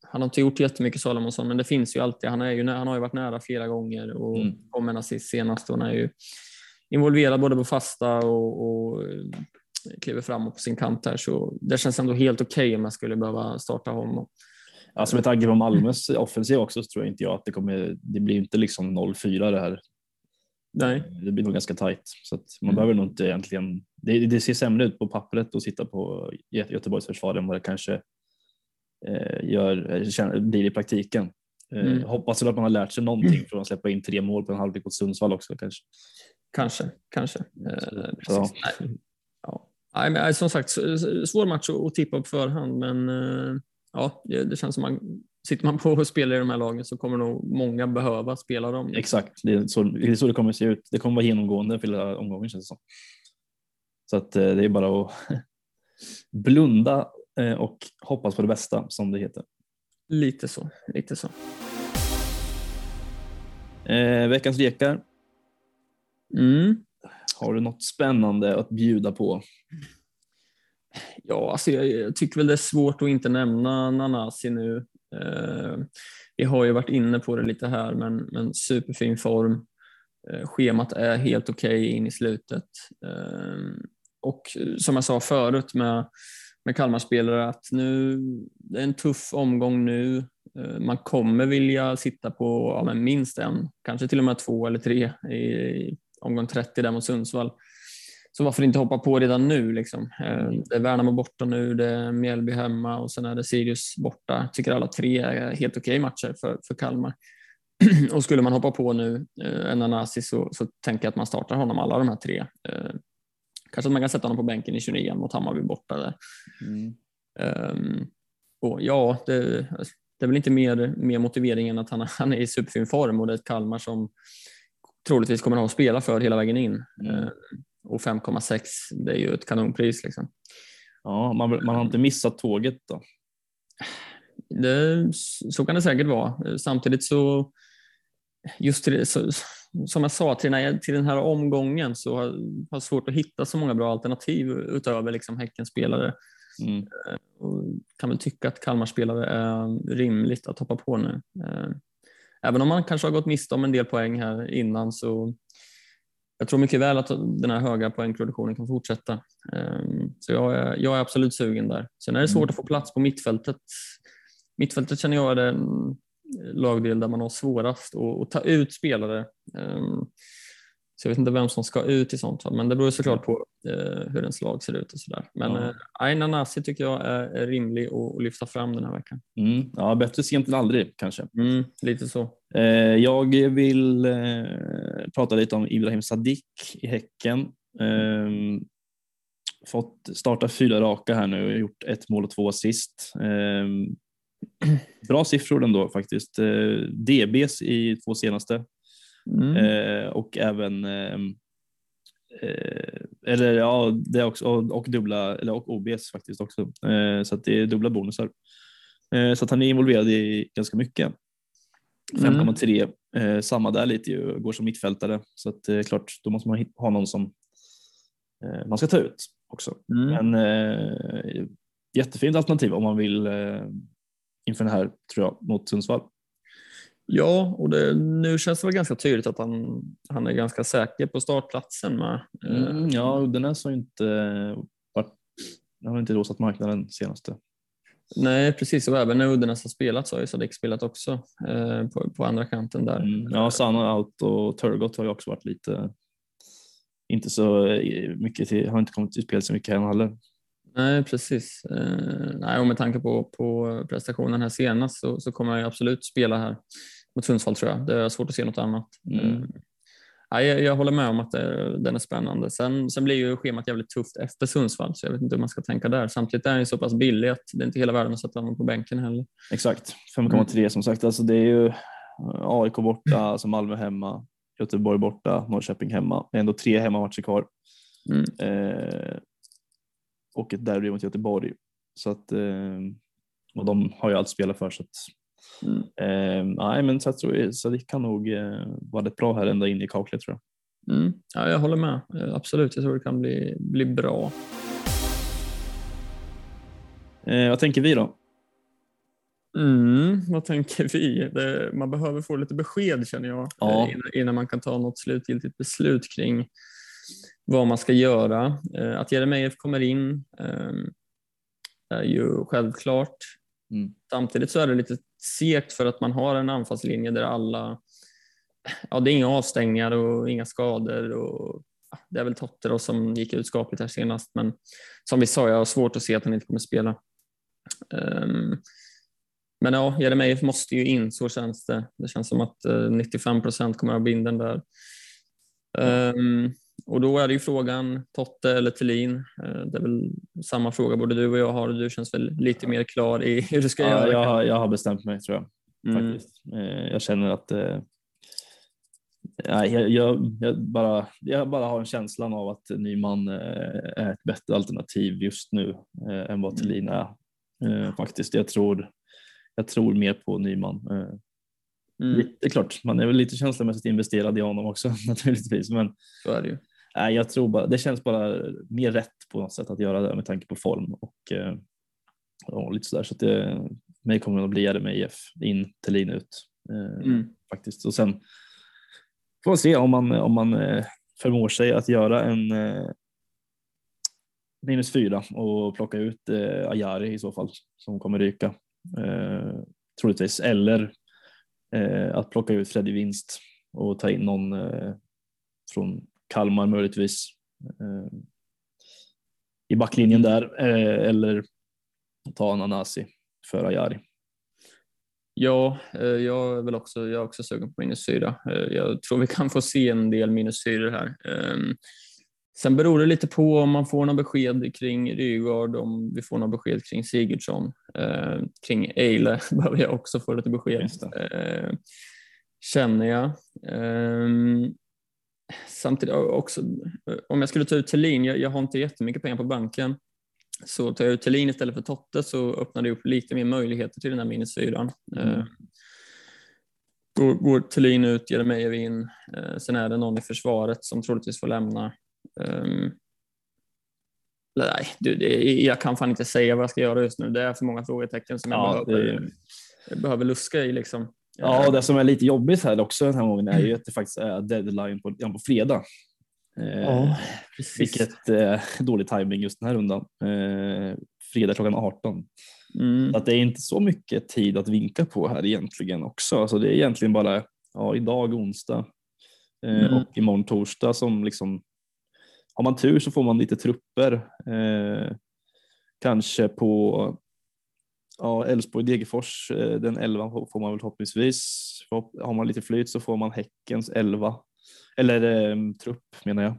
han har inte gjort jättemycket Salomonsson, men det finns ju alltid. Han, är ju, han har ju varit nära flera gånger och mm. kom en assist senast. Och han är ju involverad både på fasta och, och eh, kliver framåt på sin kant här. Så det känns ändå helt okej okay om jag skulle behöva starta honom. Alltså med tanke på Malmös offensiv också så tror jag inte jag att det kommer. Det blir inte liksom 0-4 det här. Nej. Det blir nog ganska tajt så att man mm. behöver nog inte egentligen det, det ser sämre ut på pappret att sitta på Göteborgs försvar än vad det kanske gör, blir i praktiken. Eh, mm. Hoppas att man har lärt sig någonting från att släppa in tre mål på en halvlek mot Sundsvall också kanske. Kanske, kanske. Eh, ja. Nej. Ja. Nej, men, som sagt, svår match att tippa på förhand, men eh, ja, det känns som man sitter man på och spelar i de här lagen så kommer nog många behöva spela dem. Exakt, det är så det, är så det kommer att se ut. Det kommer vara genomgående för hela omgången känns det som. Så att eh, det är bara att blunda eh, och hoppas på det bästa som det heter. Lite så, lite så. Eh, veckans lekar. Mm. Har du något spännande att bjuda på? Ja, alltså jag, jag, tycker väl det är svårt att inte nämna Nanasi nu. Eh, vi har ju varit inne på det lite här, men, men superfin form. Eh, schemat är helt okej okay in i slutet. Eh, och som jag sa förut med, med Kalmar-spelare att nu, det är en tuff omgång nu. Eh, man kommer vilja sitta på ja, minst en, kanske till och med två eller tre i omgång 30 där mot Sundsvall. Så varför inte hoppa på redan nu? Liksom? Eh, det är Värnamo borta nu, det är Mjällby hemma och sen är det Sirius borta. Jag tycker alla tre är helt okej okay matcher för, för Kalmar. och skulle man hoppa på nu eh, en Anasi så, så tänker jag att man startar honom alla de här tre. Kanske att man kan sätta honom på bänken i 29 mot Hammarby borta. Där. Mm. Um, och ja, det, det är väl inte mer, mer motivering än att han, han är i superfin form och det är ett Kalmar som troligtvis kommer att ha att spela för hela vägen in. Mm. Uh, och 5,6 det är ju ett kanonpris. Liksom. Ja, man, man har inte missat tåget då? Det, så kan det säkert vara. Samtidigt så, just till, så, som jag sa, till den, här, till den här omgången så har jag svårt att hitta så många bra alternativ utöver liksom Häckenspelare. Mm. Eh, och kan väl tycka att Kalmar-spelare är rimligt att hoppa på nu. Eh, även om man kanske har gått miste om en del poäng här innan så jag tror mycket väl att den här höga poängproduktionen kan fortsätta. Eh, så jag är, jag är absolut sugen där. Sen är det svårt mm. att få plats på mittfältet. Mittfältet känner jag är den lagdel där man har svårast att, att ta ut spelare. Ehm, så jag vet inte vem som ska ut i sånt fall, men det beror såklart på eh, hur ens lag ser ut och sådär. Men ja. eh, Aina Nasi tycker jag är, rimlig att, lyfta fram den här veckan. Mm, ja, bättre sent än aldrig kanske. Mm, lite så. Eh, jag vill prata lite om Ibrahim Sadik i Häcken. Eh, fått starta fyra raka här nu och gjort ett mål och två assist. Eh, bra siffror ändå faktiskt. Eh, DBs i två senaste mm. Eh, och även eh, eller ja, det också och, dubbla eller och OBS faktiskt också så att det är dubbla bonusar. Så att han är involverad i ganska mycket. 5,3 mm. samma där lite ju, går som mittfältare så att det är klart då måste man ha någon som man ska ta ut också. Mm. Men jättefint alternativ om man vill inför den här, tror jag, mot Sundsvall. Ja, och det, nu känns det väl ganska tydligt att han, han är ganska säker på startplatsen med. Mm, ja, Uddenäs har inte varit, har inte låsat marknaden senaste. Nej, precis. Och även när Uddenäs har spelat så har ju Sadik spelat också eh, på, på, andra kanten där. Mm, ja, Sanna out och Turgott har ju också varit lite, inte så mycket till, har inte kommit till spel så mycket här heller. Nej, precis. Eh, nej, och med tanke på, på prestationen här senast så, så kommer jag absolut spela här mot Sundsvall tror jag. Det är svårt att se något annat. Mm. Eh, nej, jag, jag, håller med om att det, den är spännande. Sen, sen blir ju schemat jävligt tufft efter Sundsvall så jag vet inte hur man ska tänka där. Samtidigt är han ju så pass billig att det är inte hela världen att sätta honom på bänken heller. Exakt, 5,3 mm. som sagt. Alltså det är ju AIK borta, alltså Malmö hemma, Göteborg borta, Norrköping hemma. Det är ändå tre hemmamatcher kvar. Mm. Eh, och ett derby mot Göteborg. Så att, eh, och de har ju allt spelat för så att mm. eh, nej, men så jag tror så det kan nog eh, vara rätt bra här ända in i kaklet tror jag. Mm. Ja, jag håller med. Eh, absolut, jag tror det kan bli, bli bra. Eh, vad tänker vi då? Mm, vad tänker vi? Det, man behöver få lite besked känner jag ja. innan, innan, man kan ta något slutgiltigt beslut kring vad man ska göra. Eh, att Jeremejeff kommer in ehm, är ju självklart. Mm. Samtidigt så är det lite segt för att man har en anfallslinje där alla, ja det är inga avstängningar och inga skador och det är väl Totte då som gick ut skapligt här senast, men som vi sa, jag har svårt att se att han inte kommer spela. Um, men ja, Jeremejeff måste ju in, så känns det. Det känns som att 95 procent kommer att ha binden där. Um, och då är det ju frågan Totte eller Thelin. Uh, det är väl samma fråga både du och jag har. Du känns väl lite mer klar i hur du ska ja, göra. Jag, jag har bestämt mig tror jag. Mm. Faktiskt. Uh, jag känner att uh, jag, jag, jag, bara, jag bara har en känslan av att Nyman är ett bättre alternativ just nu än vad Thelin är. Faktiskt. Jag tror, jag tror mer på Nyman. Mm. Det är klart, man är väl lite känslomässigt investerad i honom också naturligtvis. Men så är det ju. Nej, jag tror bara, det känns bara mer rätt på något sätt att göra det med tanke på form och eh, ja, lite sådär. Så att det, mig kommer att bli Jeremejeff in, Thelin ut eh, mm. faktiskt. Och sen får man se om man, om man eh, förmår sig att göra en minus fyra och plocka ut eh, Ajari i så fall som kommer ryka eh, troligtvis. Eller eh, att plocka ut Freddy Vinst och ta in någon eh, från Kalmar möjligtvis eh, i backlinjen där eh, eller ta en Anasi för Ajari. Ja, eh, jag är väl också, jag är också sugen på minus fyra. Jag tror vi kan få se en del minus fyra här. Ehm, sen beror det lite på om man får några besked kring Rygaard, om vi får några besked kring Sigurdsson. Ehm, kring Eile behöver jag också få lite besked, ehm, känner jag. Samtidigt också, om jag skulle ta ut Thelin, jag, jag har inte jättemycket pengar på banken, så tar jag ut Thelin istället för Totte så öppnar det upp lite mer möjligheter till den här minus fyran. Mm. Eh, går, går Thelin ut, Jeremejeff in, eh, sen är det någon i försvaret som troligtvis får lämna. Um, nej, du, det, jag kan fan inte säga vad jag ska göra just nu. Det är för många frågetecken som jag, ja, behöver, det... behöver luska i. Liksom. Ja, och det som är lite jobbigt här också den här gången är ju att det faktiskt är deadline på, på fredag. Eh, ja, vilket eh, dålig timing just den här rundan. Eh, fredag klockan 18. Mm. Att det är inte så mycket tid att vinka på här egentligen också. Alltså det är egentligen bara ja, idag onsdag eh, mm. och imorgon torsdag som liksom har man tur så får man lite trupper. Eh, kanske på ja, Elfsborg-Degerfors, eh, den 11 får man väl förhoppningsvis. Har man lite flyt så får man Häckens 11 eller eh, trupp menar jag.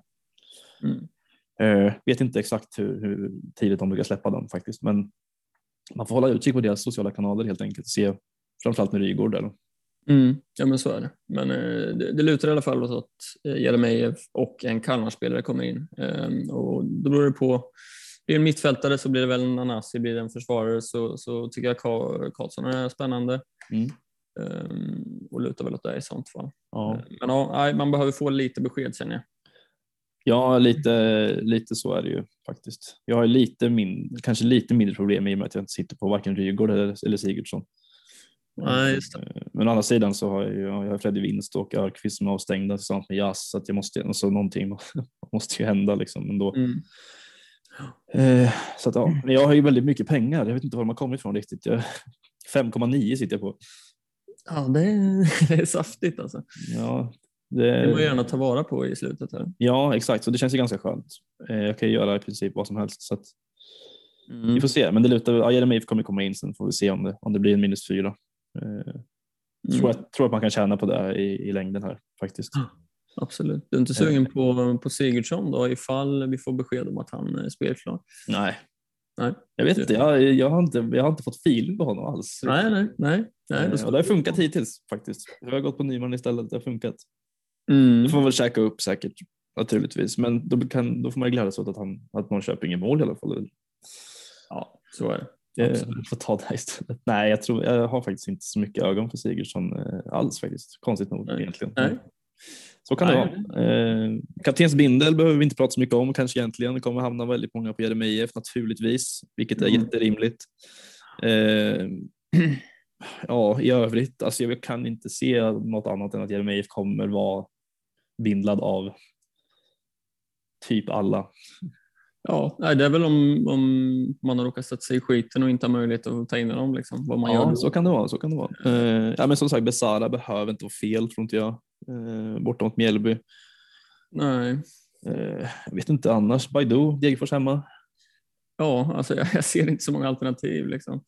Mm. Eh, vet inte exakt hur, hur tidigt de brukar släppa den faktiskt, men man får hålla utkik på deras sociala kanaler helt enkelt och se framförallt med Rygård där. Mm, ja men så är det. Men eh, det, det lutar i alla fall åt att eh, Jeremejeff och en Kalmarspelare kommer in. Eh, och då beror det på, blir det en mittfältare så blir det väl en Anasi, blir det en försvarare så, så tycker jag Karlsson är spännande. Mm. Um, och lutar väl åt det i sånt fall. Ja. Men ja, man behöver få lite besked känner jag. Ja, lite, lite så är det ju faktiskt. Jag har lite min, kanske lite mindre problem i och med att jag inte sitter på varken Rygaard eller, eller Sigurdsson. Nej. Ehm, men å andra sidan så har jag, jag har Freddy Winst och Örqvist som är avstängda tillsammans med Jazz så att jag måste, alltså någonting måste ju hända liksom ändå. Mm. Eh, så att, ja. Men jag har ju väldigt mycket pengar. Jag vet inte var de har kommit ifrån riktigt. 5,9 sitter jag på. Ja, det är, det är saftigt alltså. Ja, det, det må gärna ta vara på i slutet. Här. Ja, exakt. Så det känns ju ganska skönt. Eh, jag kan göra i princip vad som helst. Så att, mm. Vi får se, men det lutar ja, Jeremejeff kommer komma in sen får vi se om det, om det blir en minus fyra. Eh, mm. tror, jag, tror att man kan tjäna på det i, i längden här faktiskt. Absolut. Du är inte sugen på, på Sigurdsson då ifall vi får besked om att han är spelklar? Nej, Nej. Jag vet inte, jag, jag, har inte, jag har inte fått feeling på honom alls. Nej, nej, nej. nej det, och det har funkat hittills faktiskt. Jag har gått på Nyman istället, det har funkat. Mm. Det får man väl käka upp säkert naturligtvis, men då, kan, då får man glädjas åt att, han, att Norrköping är mål i alla fall. Ja, så är det. Jag får ta det istället. Nej, jag, tror, jag har faktiskt inte så mycket ögon för Sigurdsson eh, alls faktiskt. Konstigt nog nej. egentligen. Nej. Så kan det vara. Eh, kaptens bindel behöver vi inte prata så mycket om kanske egentligen. Det kommer hamna väldigt många på Jeremejeff naturligtvis, vilket är mm. jätterimligt. Eh, ja, i övrigt, alltså jag kan inte se något annat än att Jeremejeff kommer vara bindlad av typ alla. Ja, det är väl om, om man har råkat sätta sig i skiten och inte har möjlighet att ta in dem. Liksom, vad man ja, gör. så kan det vara. Så kan det vara. Eh, ja, men som sagt, Besara behöver inte vara fel tror inte jag, eh, borta mot Mjällby. Nej. Eh, jag vet inte annars. Baidu, Degerfors hemma. Ja, alltså jag, jag, ser inte så många alternativ. Liksom.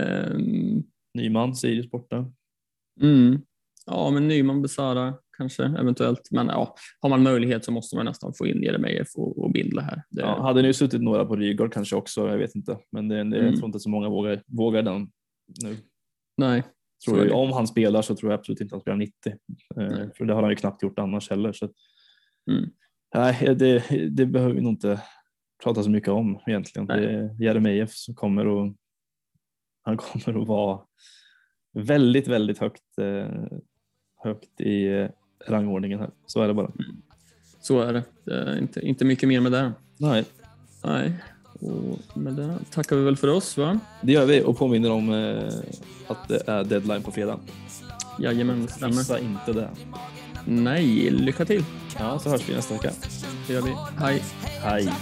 Um, Nyman, Sirius borta. Mm. Ja, men Nyman, Besara kanske eventuellt. Men ja, har man möjlighet så måste man nästan få in Jeremejeff och, och Bindle här. Det... Ja, hade nu suttit några på Rygaard kanske också, jag vet inte. Men det, det, mm. jag tror inte så många vågar, vågar den nu. Nej. Tror jag, om han spelar så tror jag absolut inte han spelar 90. Eh, för det har han ju knappt gjort annars heller. Så. Mm. Nej, det, det behöver vi nog inte prata så mycket om egentligen. Nej. Det är Jeremejeff som kommer och han kommer att vara väldigt, väldigt högt, eh, högt i eh, rangordningen här. Så är det bara. Mm. Så är det. det är inte, inte mycket mer med det. Nej. Nej. Och med det tackar vi väl för oss va? Det gör vi och påminner om eh, att det är deadline på fredag. Jajamän, det stämmer. Missa inte det. Nej, lycka till. Ja, så hörs vi nästa vecka. Det gör vi. Hej. Hej.